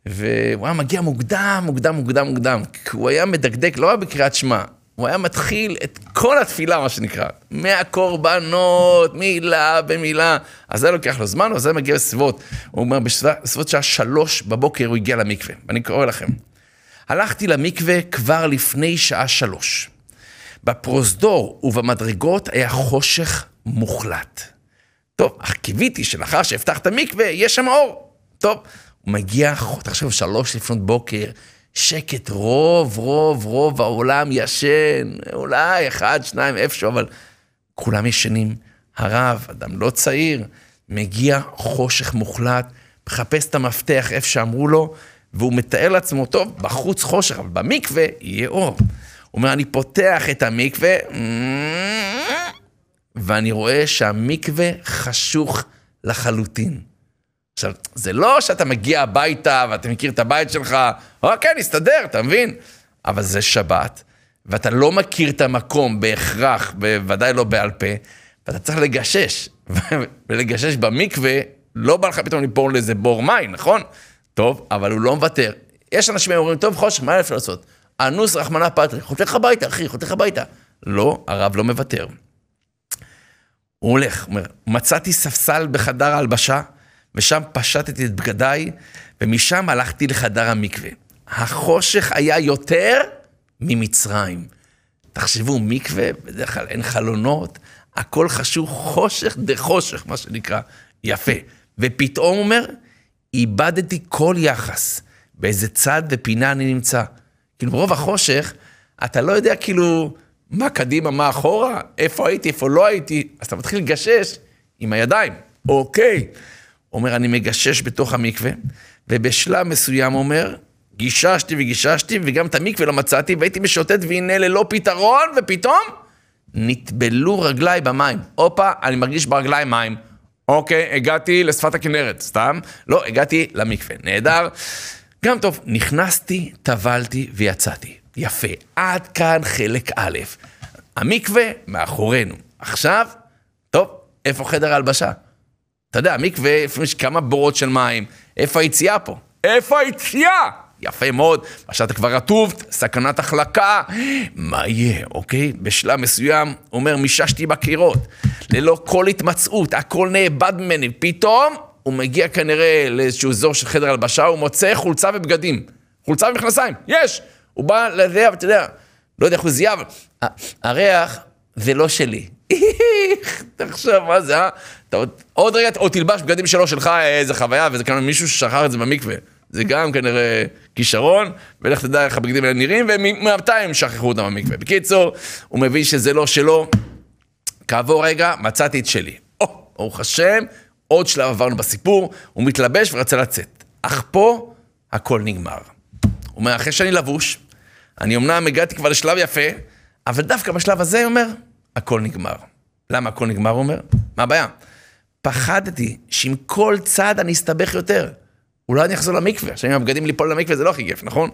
והוא היה מגיע מוקדם, מוקדם, מוקדם, מוקדם, כי הוא היה מדקדק, לא היה בקריאת שמע, הוא היה מתחיל את כל התפילה, מה שנקרא, מהקורבנות, מילה במילה, אז זה לוקח לו זמן, אז זה מגיע בסביבות, הוא אומר, בסביבות שעה שלוש בבוקר הוא הגיע למקווה, ואני קורא לכם. הלכתי למקווה כבר לפני שעה שלוש. בפרוזדור ובמדרגות היה חושך מוחלט. טוב, אך קיוויתי שלאחר שאפתח את המקווה, יש שם אור. טוב, הוא מגיע, תחשוב, שלוש לפנות בוקר, שקט, רוב, רוב, רוב העולם ישן, אולי אחד, שניים, איפשהו, אבל כולם ישנים. הרב, אדם לא צעיר, מגיע חושך מוחלט, מחפש את המפתח איפה שאמרו לו, והוא מתאר לעצמו, טוב, בחוץ חושך, אבל במקווה יהיה אור. הוא אומר, אני פותח את המקווה, ואני רואה שהמקווה חשוך לחלוטין. עכשיו, זה לא שאתה מגיע הביתה ואתה מכיר את הבית שלך, אוקיי, נסתדר, אתה מבין? אבל זה שבת, ואתה לא מכיר את המקום בהכרח, בוודאי לא בעל פה, ואתה צריך לגשש. [LAUGHS] ולגשש במקווה, לא בא לך פתאום ליפול לאיזה בור מים, נכון? טוב, אבל הוא לא מוותר. יש אנשים שאומרים, טוב, חושך, מה אפשר לעשות? אנוס רחמנא פטרי, חותך הביתה, אחי, חותך הביתה. לא, הרב לא מוותר. הוא הולך, אומר, מצאתי ספסל בחדר ההלבשה, ושם פשטתי את בגדיי, ומשם הלכתי לחדר המקווה. החושך היה יותר ממצרים. תחשבו, מקווה, בדרך כלל אין חלונות, הכל חשוך, חושך דחושך, מה שנקרא, יפה. ופתאום, אומר, איבדתי כל יחס, באיזה צד ופינה אני נמצא. כאילו, ברוב החושך, אתה לא יודע כאילו מה קדימה, מה אחורה, איפה הייתי, איפה לא הייתי, אז אתה מתחיל לגשש עם הידיים. אוקיי. אומר, אני מגשש בתוך המקווה, ובשלב מסוים אומר, גיששתי וגיששתי, וגם את המקווה לא מצאתי, והייתי משוטט והנה ללא פתרון, ופתאום נטבלו רגליי במים. הופה, אני מרגיש ברגליים מים. אוקיי, הגעתי לשפת הכנרת, סתם. לא, הגעתי למקווה. נהדר. גם טוב, נכנסתי, טבלתי ויצאתי. יפה. עד כאן חלק א'. המקווה מאחורינו. עכשיו, טוב, איפה חדר ההלבשה? אתה יודע, המקווה, לפעמים יש כמה בורות של מים. איפה היציאה פה? איפה היציאה? יפה מאוד, עכשיו אתה כבר רטוב, סכנת החלקה, מה יהיה, אוקיי? בשלב מסוים, אומר, מיששתי בקירות, ללא כל התמצאות, הכל נאבד ממני, פתאום הוא מגיע כנראה לאיזשהו אזור של חדר הלבשה, הוא מוצא חולצה ובגדים, חולצה ומכנסיים, יש! הוא בא לזה, ואתה יודע, לא יודע איך הוא זיהה, אבל הריח זה לא שלי. תחשוב, מה זה, אה? אתה עוד, רגע, או תלבש בגדים שלו שלך, איזה חוויה, וזה כנראה מישהו ששכח את זה במקווה. זה גם כנראה כישרון, ולך תדע איך הבגדים האלה נראים, ומתי הם שכחו אותם במקווה. בקיצור, הוא מבין שזה לא שלו. כעבור רגע, מצאתי את שלי. או, ברוך השם, עוד שלב עברנו בסיפור, הוא מתלבש ורצה לצאת. אך פה, הכל נגמר. הוא אומר, אחרי שאני לבוש, אני אמנם הגעתי כבר לשלב יפה, אבל דווקא בשלב הזה, הוא אומר, הכל נגמר. למה הכל נגמר, הוא אומר? מה הבעיה? פחדתי שעם כל צעד אני אסתבך יותר. אולי אני אחזור למקווה, עכשיו אם הבגדים ליפול למקווה זה לא הכי כיף, נכון?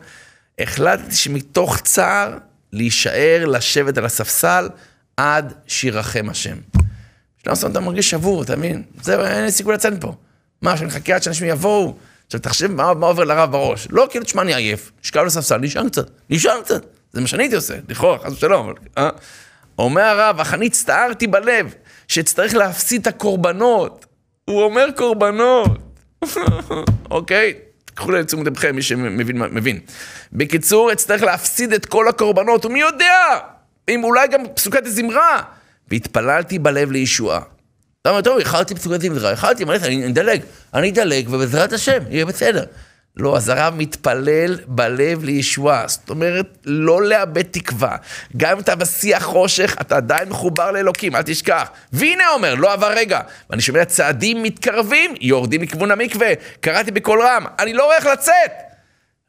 החלטתי שמתוך צער להישאר, לשבת על הספסל, עד שירחם השם. שלום סתם אתה מרגיש שבור, אתה מבין? זהו, אין לי סיכוי לצאת מפה. מה, שאני מחכה עד שאנשים יבואו? עכשיו תחשב מה, מה עובר לרב בראש. לא כאילו, תשמע, אני עייף, שכב על הספסל, נשאר קצת, נשאר קצת. זה מה שאני הייתי עושה, לכאורה, חס ושלום. אה? אומר הרב, אך אני הצטערתי בלב שאצטרך להפסיד את הקורבנות. הוא אומר קורבנות. [LAUGHS] אוקיי? קחו לתשומת לבכם, מי שמבין, מבין. בקיצור, אצטרך להפסיד את כל הקורבנות, ומי יודע? אם אולי גם פסוקת הזמרה. והתפללתי בלב לישועה. אתה אומר, טוב, איחרתי פסוקת זמרה, איחרתי, אני אדלג, אני אדלג, ובעזרת השם, יהיה בסדר. לא, אז הרב מתפלל בלב לישועה. זאת אומרת, לא לאבד תקווה. גם אם אתה בשיח חושך, אתה עדיין מחובר לאלוקים, אל תשכח. והנה אומר, לא עבר רגע. ואני שומע צעדים מתקרבים, יורדים לכיוון המקווה. קראתי בקול רם, אני לא רואה איך לצאת.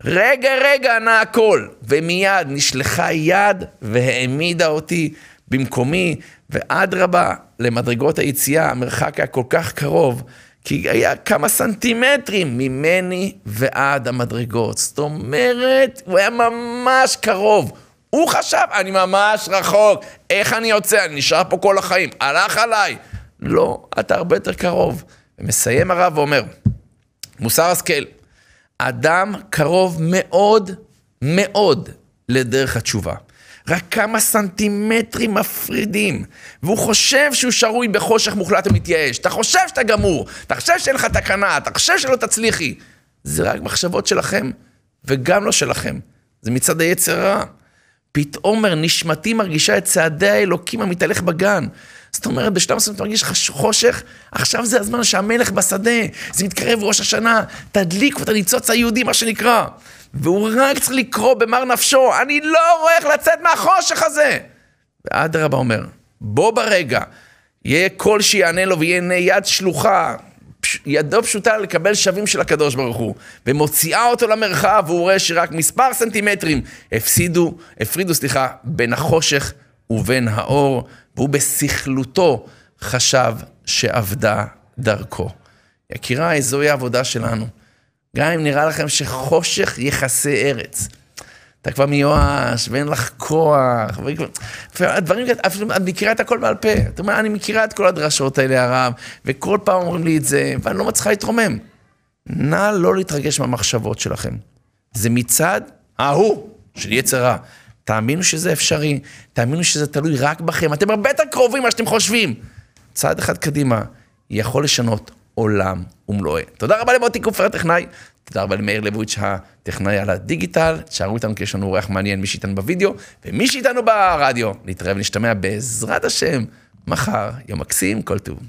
רגע, רגע, ענה הקול. ומיד נשלחה יד והעמידה אותי במקומי, ואדרבה, למדרגות היציאה, המרחק היה כל כך קרוב, כי היה כמה סנטימטרים ממני ועד המדרגות. זאת אומרת, הוא היה ממש קרוב. הוא חשב, אני ממש רחוק, איך אני יוצא? אני נשאר פה כל החיים. הלך עליי. לא, אתה הרבה יותר קרוב. ומסיים הרב ואומר, מוסר השכל, אדם קרוב מאוד מאוד לדרך התשובה. רק כמה סנטימטרים מפרידים, והוא חושב שהוא שרוי בחושך מוחלט ומתייאש. אתה חושב שאתה גמור, אתה חושב שאין לך תקנה, אתה חושב שלא תצליחי. זה רק מחשבות שלכם, וגם לא שלכם. זה מצד היצר רע. פתאום נשמתי מרגישה את צעדי האלוקים המתהלך בגן. זאת אומרת, בשלב מסוים אתה מרגיש חושך, עכשיו זה הזמן שהמלך בשדה, זה מתקרב ראש השנה, תדליקו את הניצוץ היהודי, מה שנקרא. והוא רק צריך לקרוא במר נפשו, אני לא רואה איך לצאת מהחושך הזה. ואדרבה אומר, בוא ברגע, יהיה קול שיענה לו ויהיה יד שלוחה, ידו פשוטה לקבל שווים של הקדוש ברוך הוא, ומוציאה אותו למרחב, והוא רואה שרק מספר סנטימטרים הפסידו, הפרידו, סליחה, בין החושך ובין האור, והוא בסכלותו חשב שאבדה דרכו. יקיריי, זוהי העבודה שלנו. גם אם נראה לכם שחושך יכסה ארץ. אתה כבר מיואש, ואין לך כוח, והדברים, את מכירה את הכל בעל פה. אתה אומר, אני מכירה את כל הדרשות האלה, הרב, וכל פעם אומרים לי את זה, ואני לא מצליחה להתרומם. נא לא להתרגש מהמחשבות שלכם. זה מצד ההוא של יצר רע. תאמינו שזה אפשרי, תאמינו שזה תלוי רק בכם, אתם הרבה יותר קרובים ממה שאתם חושבים. צעד אחד קדימה יכול לשנות עולם ומלואו. תודה רבה למוטי קופר הטכנאי, תודה רבה למאיר לבוביץ' הטכנאי על הדיגיטל, תשארו איתנו כי יש לנו אורח מעניין, מי שאיתנו בווידאו ומי שאיתנו ברדיו. נתראה ונשתמע בעזרת השם מחר, יום מקסים, כל טוב.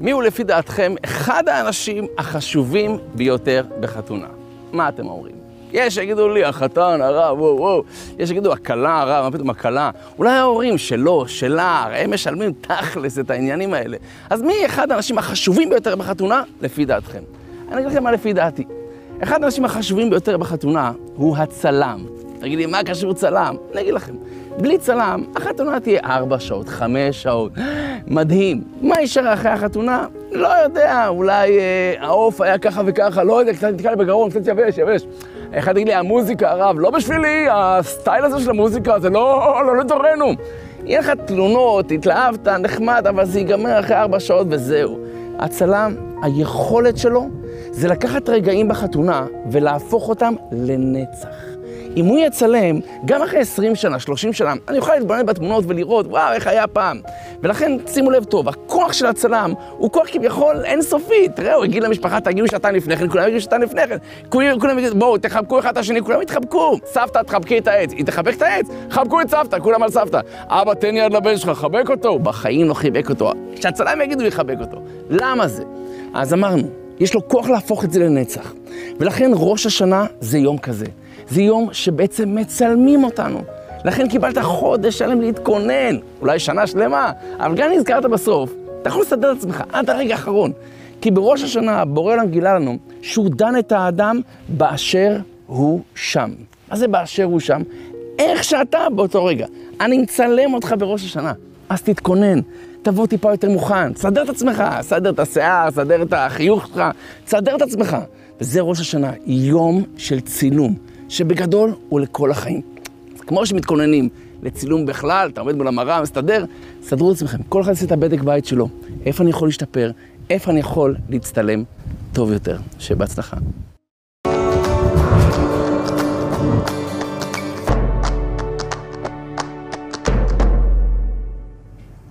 מי הוא לפי דעתכם אחד האנשים החשובים ביותר בחתונה? מה אתם אומרים? יש שיגידו לי, החתן, הרב, וואו, וואו. יש שיגידו, הכלה, הרב, מה פתאום הכלה? אולי ההורים שלו, שלה, הם משלמים תכלס את העניינים האלה. אז מי אחד האנשים החשובים ביותר בחתונה, לפי דעתכם? אני אגיד לכם מה לפי דעתי. אחד האנשים החשובים ביותר בחתונה הוא הצלם. תגיד לי, מה קשור צלם? אני אגיד לכם. בלי צלם, החתונה תהיה ארבע שעות, חמש שעות. מדהים. מה יישאר אחרי החתונה? לא יודע, אולי אה, העוף היה ככה וככה, לא יודע, קצת נתקע לי בגרון, קצת יבש, יבש. אחד יגיד לי, המוזיקה, הרב, לא בשבילי, הסטייל הזה של המוזיקה, זה לא, לא לדורנו. יהיה לך תלונות, התלהבת, נחמד, אבל זה ייגמר אחרי ארבע שעות וזהו. הצלם, היכולת שלו זה לקחת רגעים בחתונה ולהפוך אותם לנצח. אם הוא יצלם, גם אחרי 20 שנה, 30 שנה, אני אוכל להתבונן בתמונות ולראות, וואו, איך היה פעם. ולכן, שימו לב טוב, הכוח של הצלם הוא כוח כביכול אינסופי. תראה, הוא יגיד למשפחה, תגידו שנתיים לפני כן, כולם יגידו שנתיים לפני כן. כולם יגידו, בואו, תחבקו אחד את השני, כולם יתחבקו. סבתא, תחבקי את העץ. היא תחבק את העץ? חבקו את סבתא, כולם על סבתא. אבא, תן יד לבן שלך, חבק אותו. בחיים לא חיבק אותו. כשהצלם יגיד, הוא יחבק אותו. למה זה? אז אמרנו, יש לו כוח להפוך את זה לנצח. ולכן ראש השנה זה יום כזה. זה יום שבעצם מצלמים אותנו. לכן קיבלת חודש שלם להתכונן, אולי שנה שלמה, אבל גם נזכרת בסוף, אתה יכול לסדר את עצמך עד הרגע האחרון. כי בראש השנה בורא עולם גילה לנו שהוא דן את האדם באשר הוא שם. מה זה באשר הוא שם? איך שאתה באותו רגע. אני מצלם אותך בראש השנה, אז תתכונן. תבוא טיפה יותר מוכן, תסדר את עצמך, תסדר את השיער, תסדר את החיוך שלך, תסדר את עצמך. וזה ראש השנה, יום של צילום. שבגדול הוא לכל החיים. כמו שמתכוננים לצילום בכלל, אתה עומד מול המראה, מסתדר, סדרו את עצמכם. כל אחד יעשה את הבדק בית שלו. איפה אני יכול להשתפר? איפה אני יכול להצטלם טוב יותר? שבהצלחה.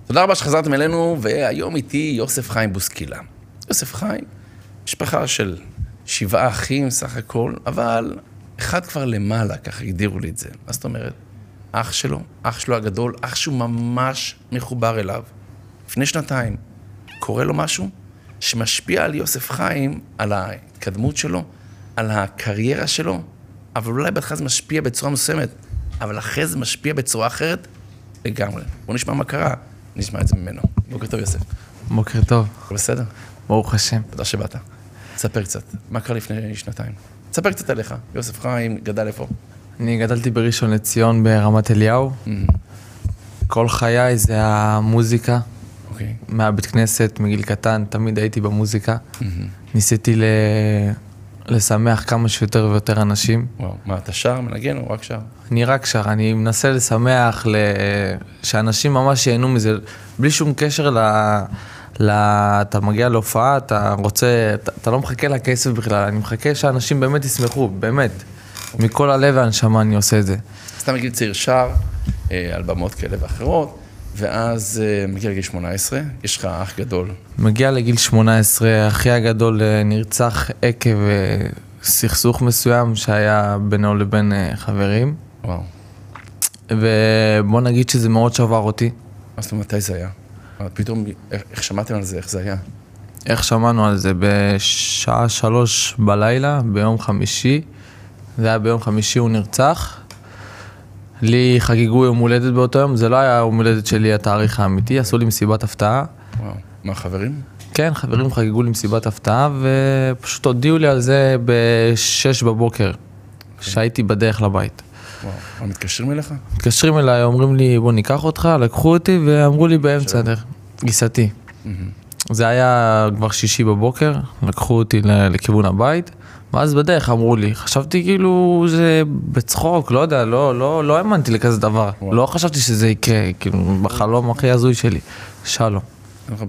תודה רבה שחזרתם אלינו, והיום איתי יוסף חיים בוסקילה. יוסף חיים, משפחה של שבעה אחים סך הכל, אבל אחד כבר למעלה, ככה הגדירו לי את זה. מה זאת אומרת? אח שלו, אח שלו הגדול, אח שהוא ממש מחובר אליו. לפני שנתיים קורה לו משהו שמשפיע על יוסף חיים, על ההתקדמות שלו, על הקריירה שלו, אבל אולי בהתחלה זה משפיע בצורה מסוימת, אבל אחרי זה משפיע בצורה אחרת לגמרי. בואו נשמע מה קרה, נשמע את זה ממנו. בוקר טוב, יוסף. בוקר טוב. בסדר? ברוך השם. תודה שבאת. תספר קצת, מה קרה לפני שנתיים? תספר קצת עליך. יוסף חיים גדל איפה? אני גדלתי בראשון לציון ברמת אליהו. כל חיי זה המוזיקה. אוקיי. מהבית כנסת, מגיל קטן, תמיד הייתי במוזיקה. ניסיתי ל... לשמח כמה שיותר ויותר אנשים. וואו, מה, אתה שר, מנגן או רק שר? אני רק שר, אני מנסה לשמח, ל... שאנשים ממש ייהנו מזה, בלי שום קשר ל... ל... אתה מגיע להופעה, אתה רוצה, אתה, אתה לא מחכה לכסף בכלל, אני מחכה שאנשים באמת ישמחו, באמת. מכל הלב והנשמה אני עושה את זה. סתם מגיל צעיר שר, אה, על במות כאלה ואחרות, ואז אה, מגיע לגיל 18, יש לך אח גדול. מגיע לגיל 18, אחי הגדול אה, נרצח עקב סכסוך מסוים שהיה בינו לבין חברים, וואו. ובוא נגיד שזה מאוד שבר אותי. אומרת, מתי זה היה? פתאום, איך, שמעתם על זה, איך זה היה? איך שמענו על זה? בשעה שלוש בלילה, ביום חמישי, זה היה ביום חמישי, הוא נרצח. לי חגגו יום הולדת באותו יום, זה לא היה יום הולדת שלי, התאריך האמיתי, עשו לי מסיבת הפתעה. וואו. מה, חברים? כן, חברים חגגו לי מסיבת הפתעה, ופשוט הודיעו לי על זה בשש בבוקר, כשהייתי בדרך לבית. וואו. מתקשרים אליך? מתקשרים אליי, אומרים לי, בוא ניקח אותך, לקחו אותי, ואמרו לי באמצע הדרך, גיסתי. זה היה כבר שישי בבוקר, לקחו אותי לכיוון הבית, ואז בדרך אמרו לי, חשבתי כאילו זה בצחוק, לא יודע, לא, לא, לא האמנתי לכזה דבר. וואו. לא חשבתי שזה יקרה, כאילו, בחלום הכי הזוי שלי. שלום.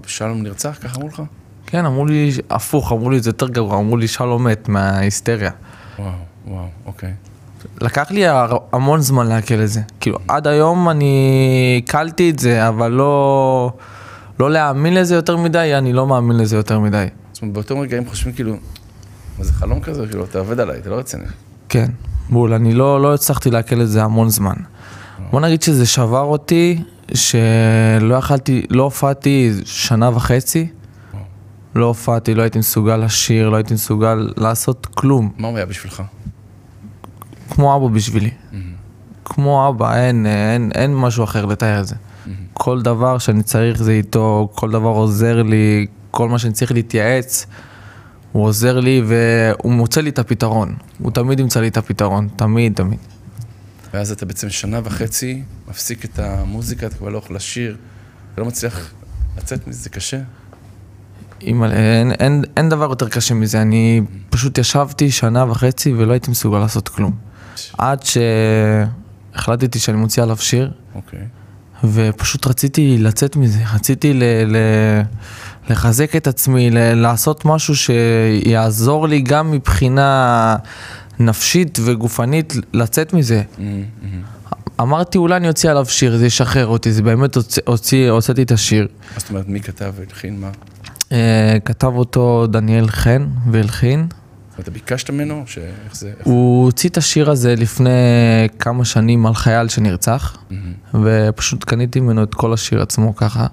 שלום נרצח, ככה אמרו לך? כן, אמרו לי, הפוך, אמרו לי, זה יותר גרוע, אמרו לי, שלום מת מההיסטריה. וואו, וואו, אוקיי. לקח לי המון זמן לעכל את זה. כאילו, עד היום אני קלתי את זה, אבל לא, לא להאמין לזה יותר מדי, אני לא מאמין לזה יותר מדי. זאת אומרת, באותם רגעים חושבים כאילו, מה זה חלום כזה? כאילו, אתה עובד עליי, אתה לא רציני. כן, בול, אני לא, לא הצלחתי לעכל את זה המון זמן. בוא נגיד שזה שבר אותי, שלא יכלתי, לא הופעתי שנה וחצי. לא הופעתי, לא הייתי מסוגל לשיר, לא הייתי מסוגל לעשות כלום. מה הוא היה בשבילך? כמו אבא בשבילי. כמו אבא, אין, אין, אין משהו אחר לתאר את זה. כל דבר שאני צריך זה איתו, כל דבר עוזר לי, כל מה שאני צריך להתייעץ, הוא עוזר לי והוא מוצא לי את הפתרון. הוא תמיד ימצא לי את הפתרון, תמיד, תמיד. ואז אתה בעצם שנה וחצי מפסיק את המוזיקה, אתה כבר לא יכול לשיר, אתה לא מצליח לצאת מזה, זה קשה. אימא'לה, אין, אין, אין דבר יותר קשה מזה, אני פשוט ישבתי שנה וחצי ולא הייתי מסוגל לעשות כלום. עד שהחלטתי שאני מוציא עליו שיר, אוקיי. ופשוט רציתי לצאת מזה, רציתי ל- ל- לחזק את עצמי, ל- לעשות משהו שיעזור לי גם מבחינה נפשית וגופנית לצאת מזה. אמרתי אולי אני אוציא עליו שיר, זה ישחרר אותי, זה באמת הוציא, הוציא, הוצאתי את השיר. מה זאת אומרת, מי כתב והלחין מה? אה, כתב אותו דניאל חן והלחין. ואתה ביקשת ממנו? שאיך זה... איך- הוא הוציא את השיר הזה לפני כמה שנים על חייל שנרצח, ופשוט קניתי ממנו את כל השיר עצמו ככה.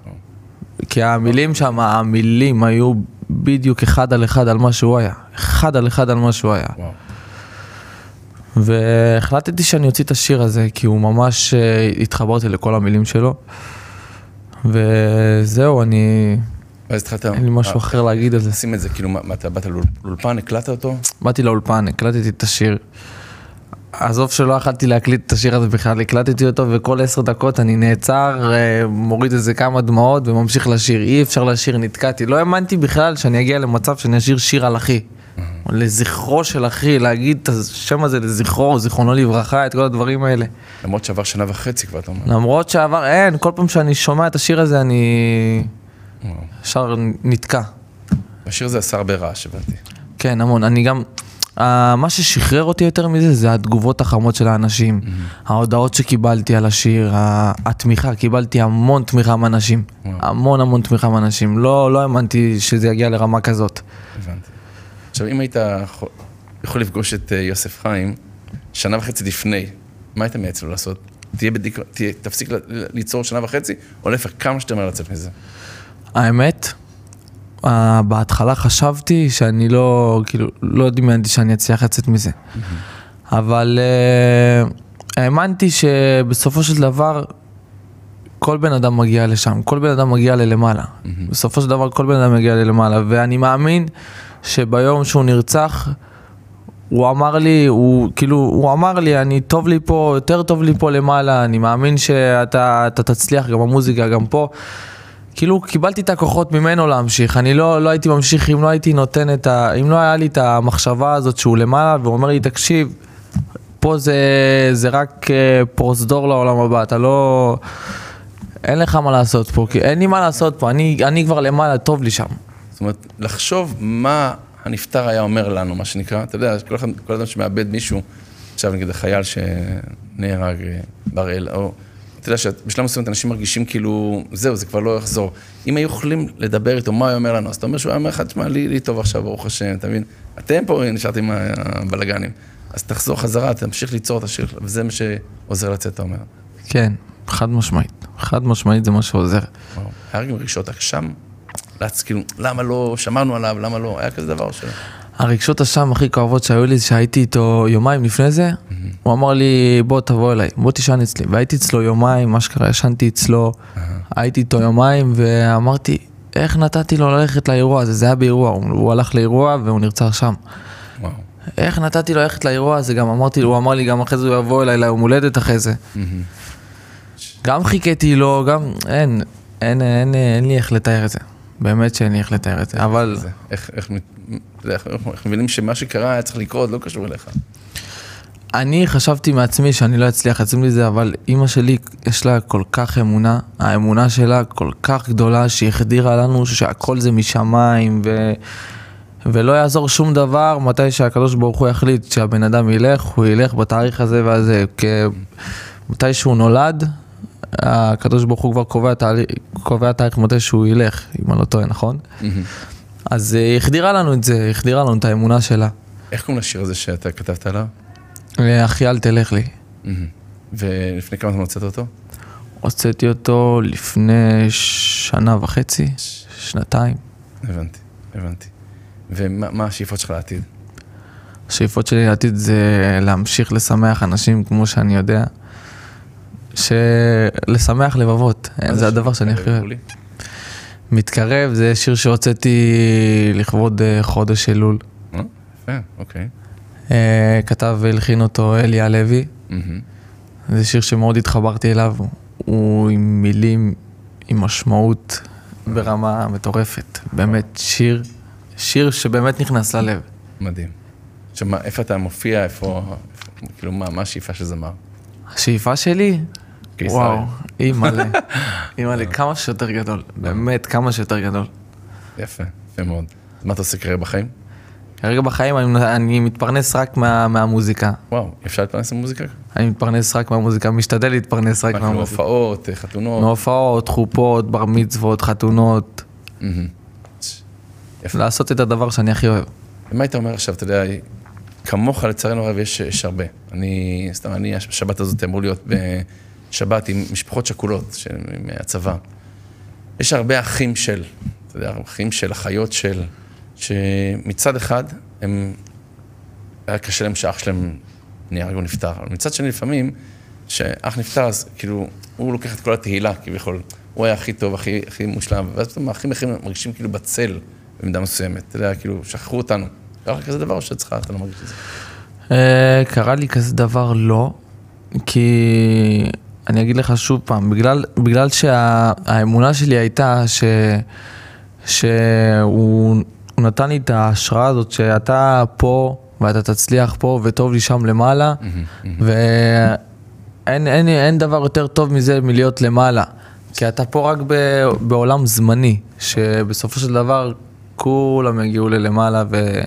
כי המילים שם, המילים היו בדיוק אחד על אחד על מה שהוא היה. אחד על אחד על מה שהוא היה. וואו. והחלטתי שאני אוציא את השיר הזה, כי הוא ממש אה, התחברתי לכל המילים שלו. וזהו, אני... ואז התחלת... אין לי משהו אחר להגיד על זה. שים את זה, כאילו, מה, אתה באת לאול- לאולפן, הקלטת אותו? באתי לאולפן, הקלטתי את השיר. עזוב שלא יכלתי להקליט את השיר הזה בכלל, הקלטתי אותו וכל עשר דקות אני נעצר, אה, מוריד איזה כמה דמעות וממשיך לשיר. אי אפשר לשיר, נתקעתי. לא האמנתי בכלל שאני אגיע למצב שאני אשיר שיר על אחי. לזכרו של אחי, להגיד את השם הזה לזכרו, זיכרונו לברכה, את כל הדברים האלה. למרות שעבר שנה וחצי כבר, אתה אומר. למרות שעבר, אין, כל פעם שאני שומע את השיר הזה אני. ישר נתקע. השיר הזה עשה הרבה רעש, הבנתי. כן, המון. אני גם... Uh, מה ששחרר אותי יותר מזה זה התגובות החמות של האנשים. ההודעות שקיבלתי על השיר, התמיכה, קיבלתי המון תמיכה מאנשים. וואו. המון המון תמיכה מאנשים. לא, לא האמנתי שזה יגיע לרמה כזאת. הבנתי. עכשיו, אם היית יכול- לפגוש את אה, יוסף חיים שנה וחצי לפני, מה היית מייעץ לו לעשות? תהיה בדיק... תהיה... תפסיק ליצור שנה וחצי, או להפך, כמה שיותר מהר לצאת מזה. האמת, uh, בהתחלה חשבתי שאני לא, כאילו, לא דמיינתי שאני אצליח לצאת מזה. אבל uh, האמנתי שבסופו של דבר, כל בן אדם מגיע לשם, כל בן אדם מגיע ללמעלה. בסופו של דבר כל בן אדם מגיע ללמעלה, ואני מאמין שביום שהוא נרצח, הוא אמר לי, הוא כאילו, הוא אמר לי, אני טוב לי פה, יותר טוב לי פה למעלה, אני מאמין שאתה אתה תצליח גם במוזיקה, גם פה. כאילו, קיבלתי את הכוחות ממנו להמשיך, אני לא, לא הייתי ממשיך אם לא הייתי נותן את ה... אם לא היה לי את המחשבה הזאת שהוא למעלה, והוא אומר לי, תקשיב, פה זה, זה רק אה, פרוזדור לעולם הבא, אתה לא... אין לך מה לעשות פה, כי אין לי מה לעשות פה, אני, אני כבר למעלה, טוב לי שם. זאת אומרת, לחשוב מה הנפטר היה אומר לנו, מה שנקרא, אתה יודע, כל, אחד, כל אדם שמאבד מישהו, עכשיו נגיד החייל שנהרג, אה, בראל, או, אתה יודע שבשלב מסוים אנשים מרגישים כאילו, זהו, זה כבר לא יחזור. אם היו יכולים לדבר איתו, מה הוא אומר לנו? אז אתה אומר שהוא היה אומר לך, תשמע, לי, לי טוב עכשיו, ברוך השם, אתה מבין? אתם פה נשארתם עם הבלאגנים. אז תחזור חזרה, תמשיך ליצור את השיר, וזה מה שעוזר לצאת, אתה אומר. כן, חד משמעית. חד משמעית זה מה שעוזר. וואו. היה גם רגשות אשם? כאילו, למה לא, שמרנו עליו, למה לא? היה כזה דבר שלא. הרגשות אשם הכי כואבות שהיו לי, שהייתי איתו יומיים לפני זה, הוא אמר לי, בוא תבוא אליי, בוא תישן אצלי. והייתי אצלו יומיים, מה שקרה, ישנתי אצלו, הייתי איתו יומיים, ואמרתי, איך נתתי לו ללכת לאירוע הזה? זה היה באירוע, הוא הוא הלך לאירוע והוא נרצח שם. וואו. איך נתתי לו ללכת לאירוע הזה? גם אמרתי, הוא אמר לי, גם אחרי זה הוא יבוא אליי ליום הולדת אחרי זה. גם חיכיתי לו, גם, אין, אין, אין, אין לי איך לתאר את זה. באמת שאין לי איך לתאר את זה, אבל... איך, איך, איך מבינים שמה שקרה היה צריך לקרות, לא קשור אליך. אני חשבתי מעצמי שאני לא אצליח לשים לי זה, אבל אימא שלי, יש לה כל כך אמונה, האמונה שלה כל כך גדולה, שהיא החדירה לנו שהכל זה משמיים, ו... ולא יעזור שום דבר מתי שהקדוש ברוך הוא יחליט שהבן אדם ילך, הוא ילך בתאריך הזה והזה. כ... מתי שהוא נולד, הקדוש ברוך הוא כבר קובע, תאריך, קובע תאריך מתי שהוא ילך, אם אני לא טועה, נכון? אז אה, היא החדירה לנו את זה, היא החדירה לנו את האמונה שלה. איך קוראים לשיר הזה שאתה כתבת עליו? אה, אחי אל תלך לי. ולפני כמה זמן הוצאת אותו? הוצאתי אותו לפני שנה וחצי, שנתיים. הבנתי, הבנתי. ומה מה השאיפות שלך לעתיד? השאיפות שלי לעתיד זה להמשיך לשמח אנשים כמו שאני יודע. לשמח לבבות, זה הדבר? שאני הכי אוהב. מתקרב זה שיר שהוצאתי לכבוד אה, חודש אלול. אה? יפה, אוקיי. אה, כתב והלחין אותו אלי הלוי. זה שיר שמאוד התחברתי אליו, הוא עם מילים, עם משמעות ברמה מטורפת. באמת שיר, שיר שבאמת נכנס ללב. מדהים. עכשיו, איפה אתה מופיע, איפה, כאילו, מה השאיפה של זמר? השאיפה שלי, כישראל. וואו, אימא'לה, [LAUGHS] אימא'לה, כמה שיותר גדול, באמת כמה שיותר גדול. יפה, יפה מאוד. מה אתה עושה כרגע בחיים? כרגע בחיים אני, אני מתפרנס רק מה, מהמוזיקה. וואו, אפשר להתפרנס במוזיקה? אני מתפרנס רק מהמוזיקה, משתדל להתפרנס רק מה, מהמוזיקה. הופעות, אה, חתונות? מהופעות, חופות, בר מצוות, חתונות. יפה. לעשות את הדבר שאני הכי אוהב. ומה היית אומר עכשיו, אתה יודע, כמוך לצערנו הרב יש, יש הרבה. אני, סתם, אני, השבת הזאת אמור להיות בשבת עם משפחות שכולות, מהצבא. יש הרבה אחים של, אתה יודע, אחים של, אחיות של, שמצד אחד, הם, היה קשה להם שאח שלהם נהרג או נפטר, אבל מצד שני לפעמים, שאח נפטר, אז כאילו, הוא לוקח את כל התהילה כביכול, הוא היה הכי טוב, הכי, הכי מושלם, ואז פתאום האחים האחרים מרגישים כאילו בצל במידה מסוימת, אתה יודע, כאילו, שכחו אותנו. קרה כזה דבר או שאצלך אתה לא מרגיש את זה? אה, קרה לי כזה דבר לא, כי אני אגיד לך שוב פעם, בגלל, בגלל שהאמונה שלי הייתה ש, שהוא הוא נתן לי את ההשראה הזאת שאתה פה ואתה תצליח פה וטוב לי שם למעלה, ואין אין, אין דבר יותר טוב מזה מלהיות למעלה, כי אתה פה רק ב, בעולם זמני, שבסופו של דבר כולם יגיעו ללמעלה ו...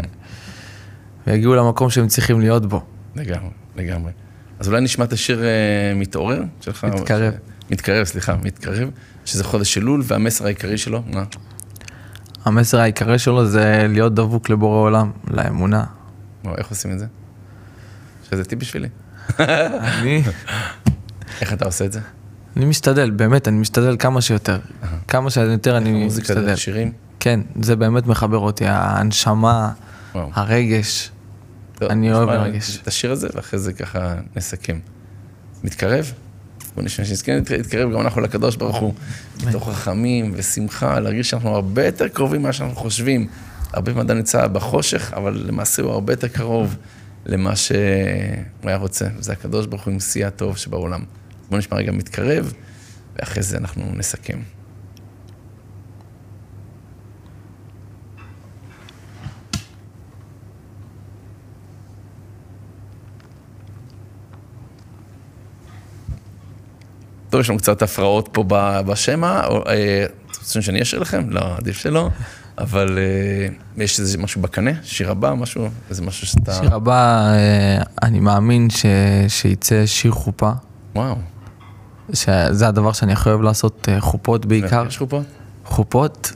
ויגיעו למקום שהם צריכים להיות בו. לגמרי, לגמרי. אז אולי נשמע את השיר אה, מתעורר שלך? מתקרב. מתקרב, סליחה, מתקרב, שזה חודש אלול, והמסר העיקרי שלו, מה? המסר העיקרי שלו זה להיות דבוק לבורא עולם, לאמונה. וואו, איך עושים את זה? יש איזה טיפ בשבילי? אני, [LAUGHS] איך אתה עושה את זה? אני משתדל, באמת, אני משתדל כמה שיותר. כמה שיותר אני משתדל. דרך שירים? כן, זה באמת מחבר אותי, הנשמה, וואו. הרגש. טוב, אני אוהב מרגש. את השיר הזה, ואחרי זה ככה נסכם. מתקרב? בוא נשמע שנזכה להתקרב גם אנחנו לקדוש ברוך הוא, מתוך רחמים ושמחה, להרגיש שאנחנו הרבה יותר קרובים ממה שאנחנו חושבים. הרבה פעמים אדם נמצא בחושך, אבל למעשה הוא הרבה יותר קרוב. למה שהוא היה רוצה. זה הקדוש ברוך הוא עם שיא הטוב שבעולם. בואו נשמע רגע מתקרב, ואחרי זה אנחנו נסכם. טוב, יש לנו קצת הפרעות פה בשמע, אה, אתם רוצים שאני אשאיר לכם? לא, עדיף שלא, אבל אה, יש איזה משהו בקנה? שיר הבא, משהו? איזה משהו שאתה... שיר הבא, אה, אני מאמין ש... שיצא שיר חופה, וואו. שזה הדבר שאני הכי אוהב לעשות, חופות בעיקר. יש חופות? חופות,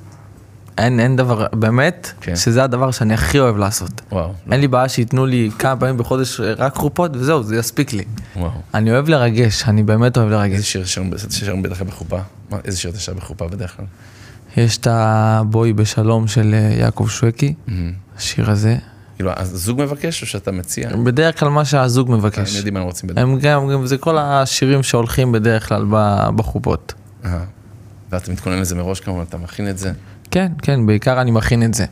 אין, אין דבר, באמת, כן. שזה הדבר שאני הכי אוהב לעשות. וואו. אין לי בעיה שייתנו לי כמה פעמים בחודש אה, רק חופות וזהו, זה יספיק לי. וואו. אני אוהב לרגש, אני באמת אוהב איזה לרגש. שיר שרים בדרך כלל בחופה? מה, איזה שיר אתה שר בחופה בדרך כלל? יש את הבואי בשלום של אה, יעקב שווקי, השיר הזה. כאילו, הזוג מבקש או שאתה מציע? בדרך כלל מה שהזוג הם מבקש. יודעים מה הם רוצים בדרך הם גם, זה כל השירים שהולכים בדרך כלל בחופות. כלל. ואתה מתכונן לזה מראש כמובן, אתה מכין את זה. כן, כן, בעיקר אני מכין את זה.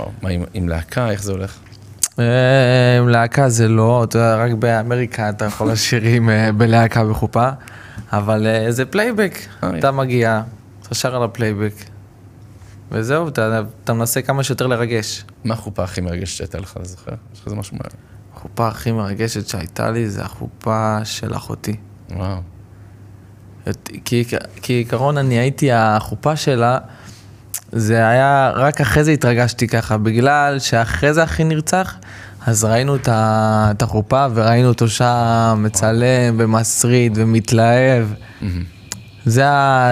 וואו, מה עם- עם להקה, איך זה הולך? אה, להקה זה לא, אתה יודע, רק באמריקה אתה יכול לשיר עם אה, בלהקה בחופה, אבל אה, זה פלייבק, אתה מגיע, אתה שר על הפלייבק, וזהו, אתה, אתה מנסה כמה שיותר לרגש. מה החופה הכי מרגשת שהייתה לך, אתה זוכר? יש לך איזה משהו מה... החופה הכי מרגשת שהייתה לי זה החופה של אחותי. וואו. כי כעיקרון אני הייתי החופה שלה, זה היה, רק אחרי זה התרגשתי ככה, בגלל שאחרי זה אחי נרצח, אז ראינו את החופה וראינו אותו שם מצלם ומסריד ומתלהב. זה,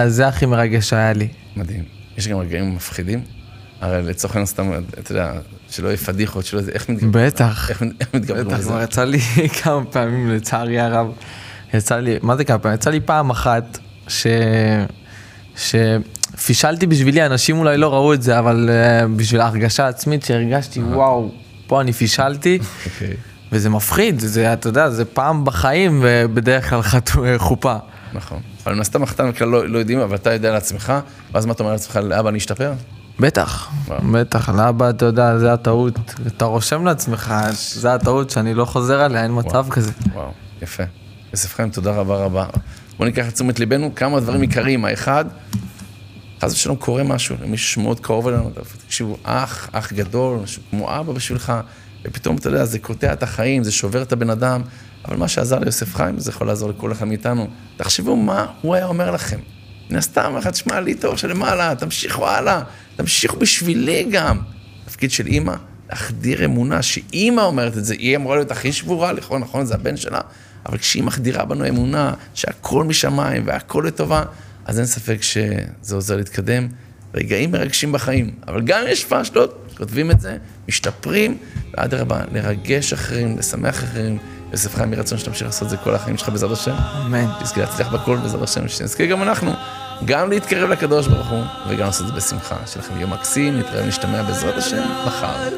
זה הכי מרגש שהיה לי. מדהים. יש גם רגעים מפחידים? הרי לצורך העניין סתם, אתה יודע, שלא יהיה פדיחות, שלא. איך מתגברים? בטח. איך איך מתגברים בטח, כבר? יצא לי [LAUGHS] כמה פעמים, לצערי הרב. יצא לי, מה זה כמה פעמים? יצא לי פעם אחת ש... שפישלתי בשבילי, אנשים אולי לא ראו את זה, אבל uh, בשביל ההרגשה העצמית שהרגשתי, וואו, פה אני פישלתי, אוקיי. וזה מפחיד, זה, אתה יודע, זה פעם בחיים, ובדרך כלל חתו, חופה. נכון. אבל מן הסתם החתן בכלל לא לא יודעים, אבל אתה יודע לעצמך, ואז מה אתה אומר לעצמך, לאבא אני אשתפר? בטח, וואו. בטח, לאבא, אתה יודע, זה הטעות, אתה רושם לעצמך, זה הטעות שאני לא חוזר עליה, אין מצב כזה. וואו, יפה. יוסף חיים, תודה רבה רבה. בוא ניקח לתשומת ליבנו כמה דברים עיקריים. האחד, חס ושלום קורה משהו למישהו שמאוד קרוב אלינו, תקשיבו, אח, אח גדול, משהו כמו אבא בשבילך, ופתאום, אתה יודע, זה קוטע את החיים, זה שובר את הבן אדם, אבל מה שעזר ליוסף חיים, זה יכול לעזור לכל אחד מאיתנו. תחשבו מה הוא היה אומר לכם. מן הסתם, אחד תשמע לי טוב שלמעלה, תמשיכו הלאה, תמשיכו בשבילי גם. תפקיד של אימא, להחדיר אמונה, שאימא אומרת את זה, היא אמורה להיות הכי שבורה, לכאורה, נכון, זה הבן שלה, אבל כשהיא מחדירה בנו אמונה, שהכל משמיים והכל לטובה, אז אין ספק שזה עוזר להתקדם. רגעים מרגשים בחיים, אבל גם אם יש פאשלות, כותבים את זה, משתפרים, ואדרבה, לרגש אחרים, לשמח אחרים. יוסף חיים, יהי רצון שתמשיך לעשות את זה כל החיים שלך בעזרת השם. אמן. תזכה להצליח בכל בעזרת השם, שנזכה גם אנחנו, גם להתקרב לקדוש ברוך הוא, וגם לעשות את זה בשמחה. שיהיה לכם יום מקסים, נתראה ונשתמע בעזרת השם מחר.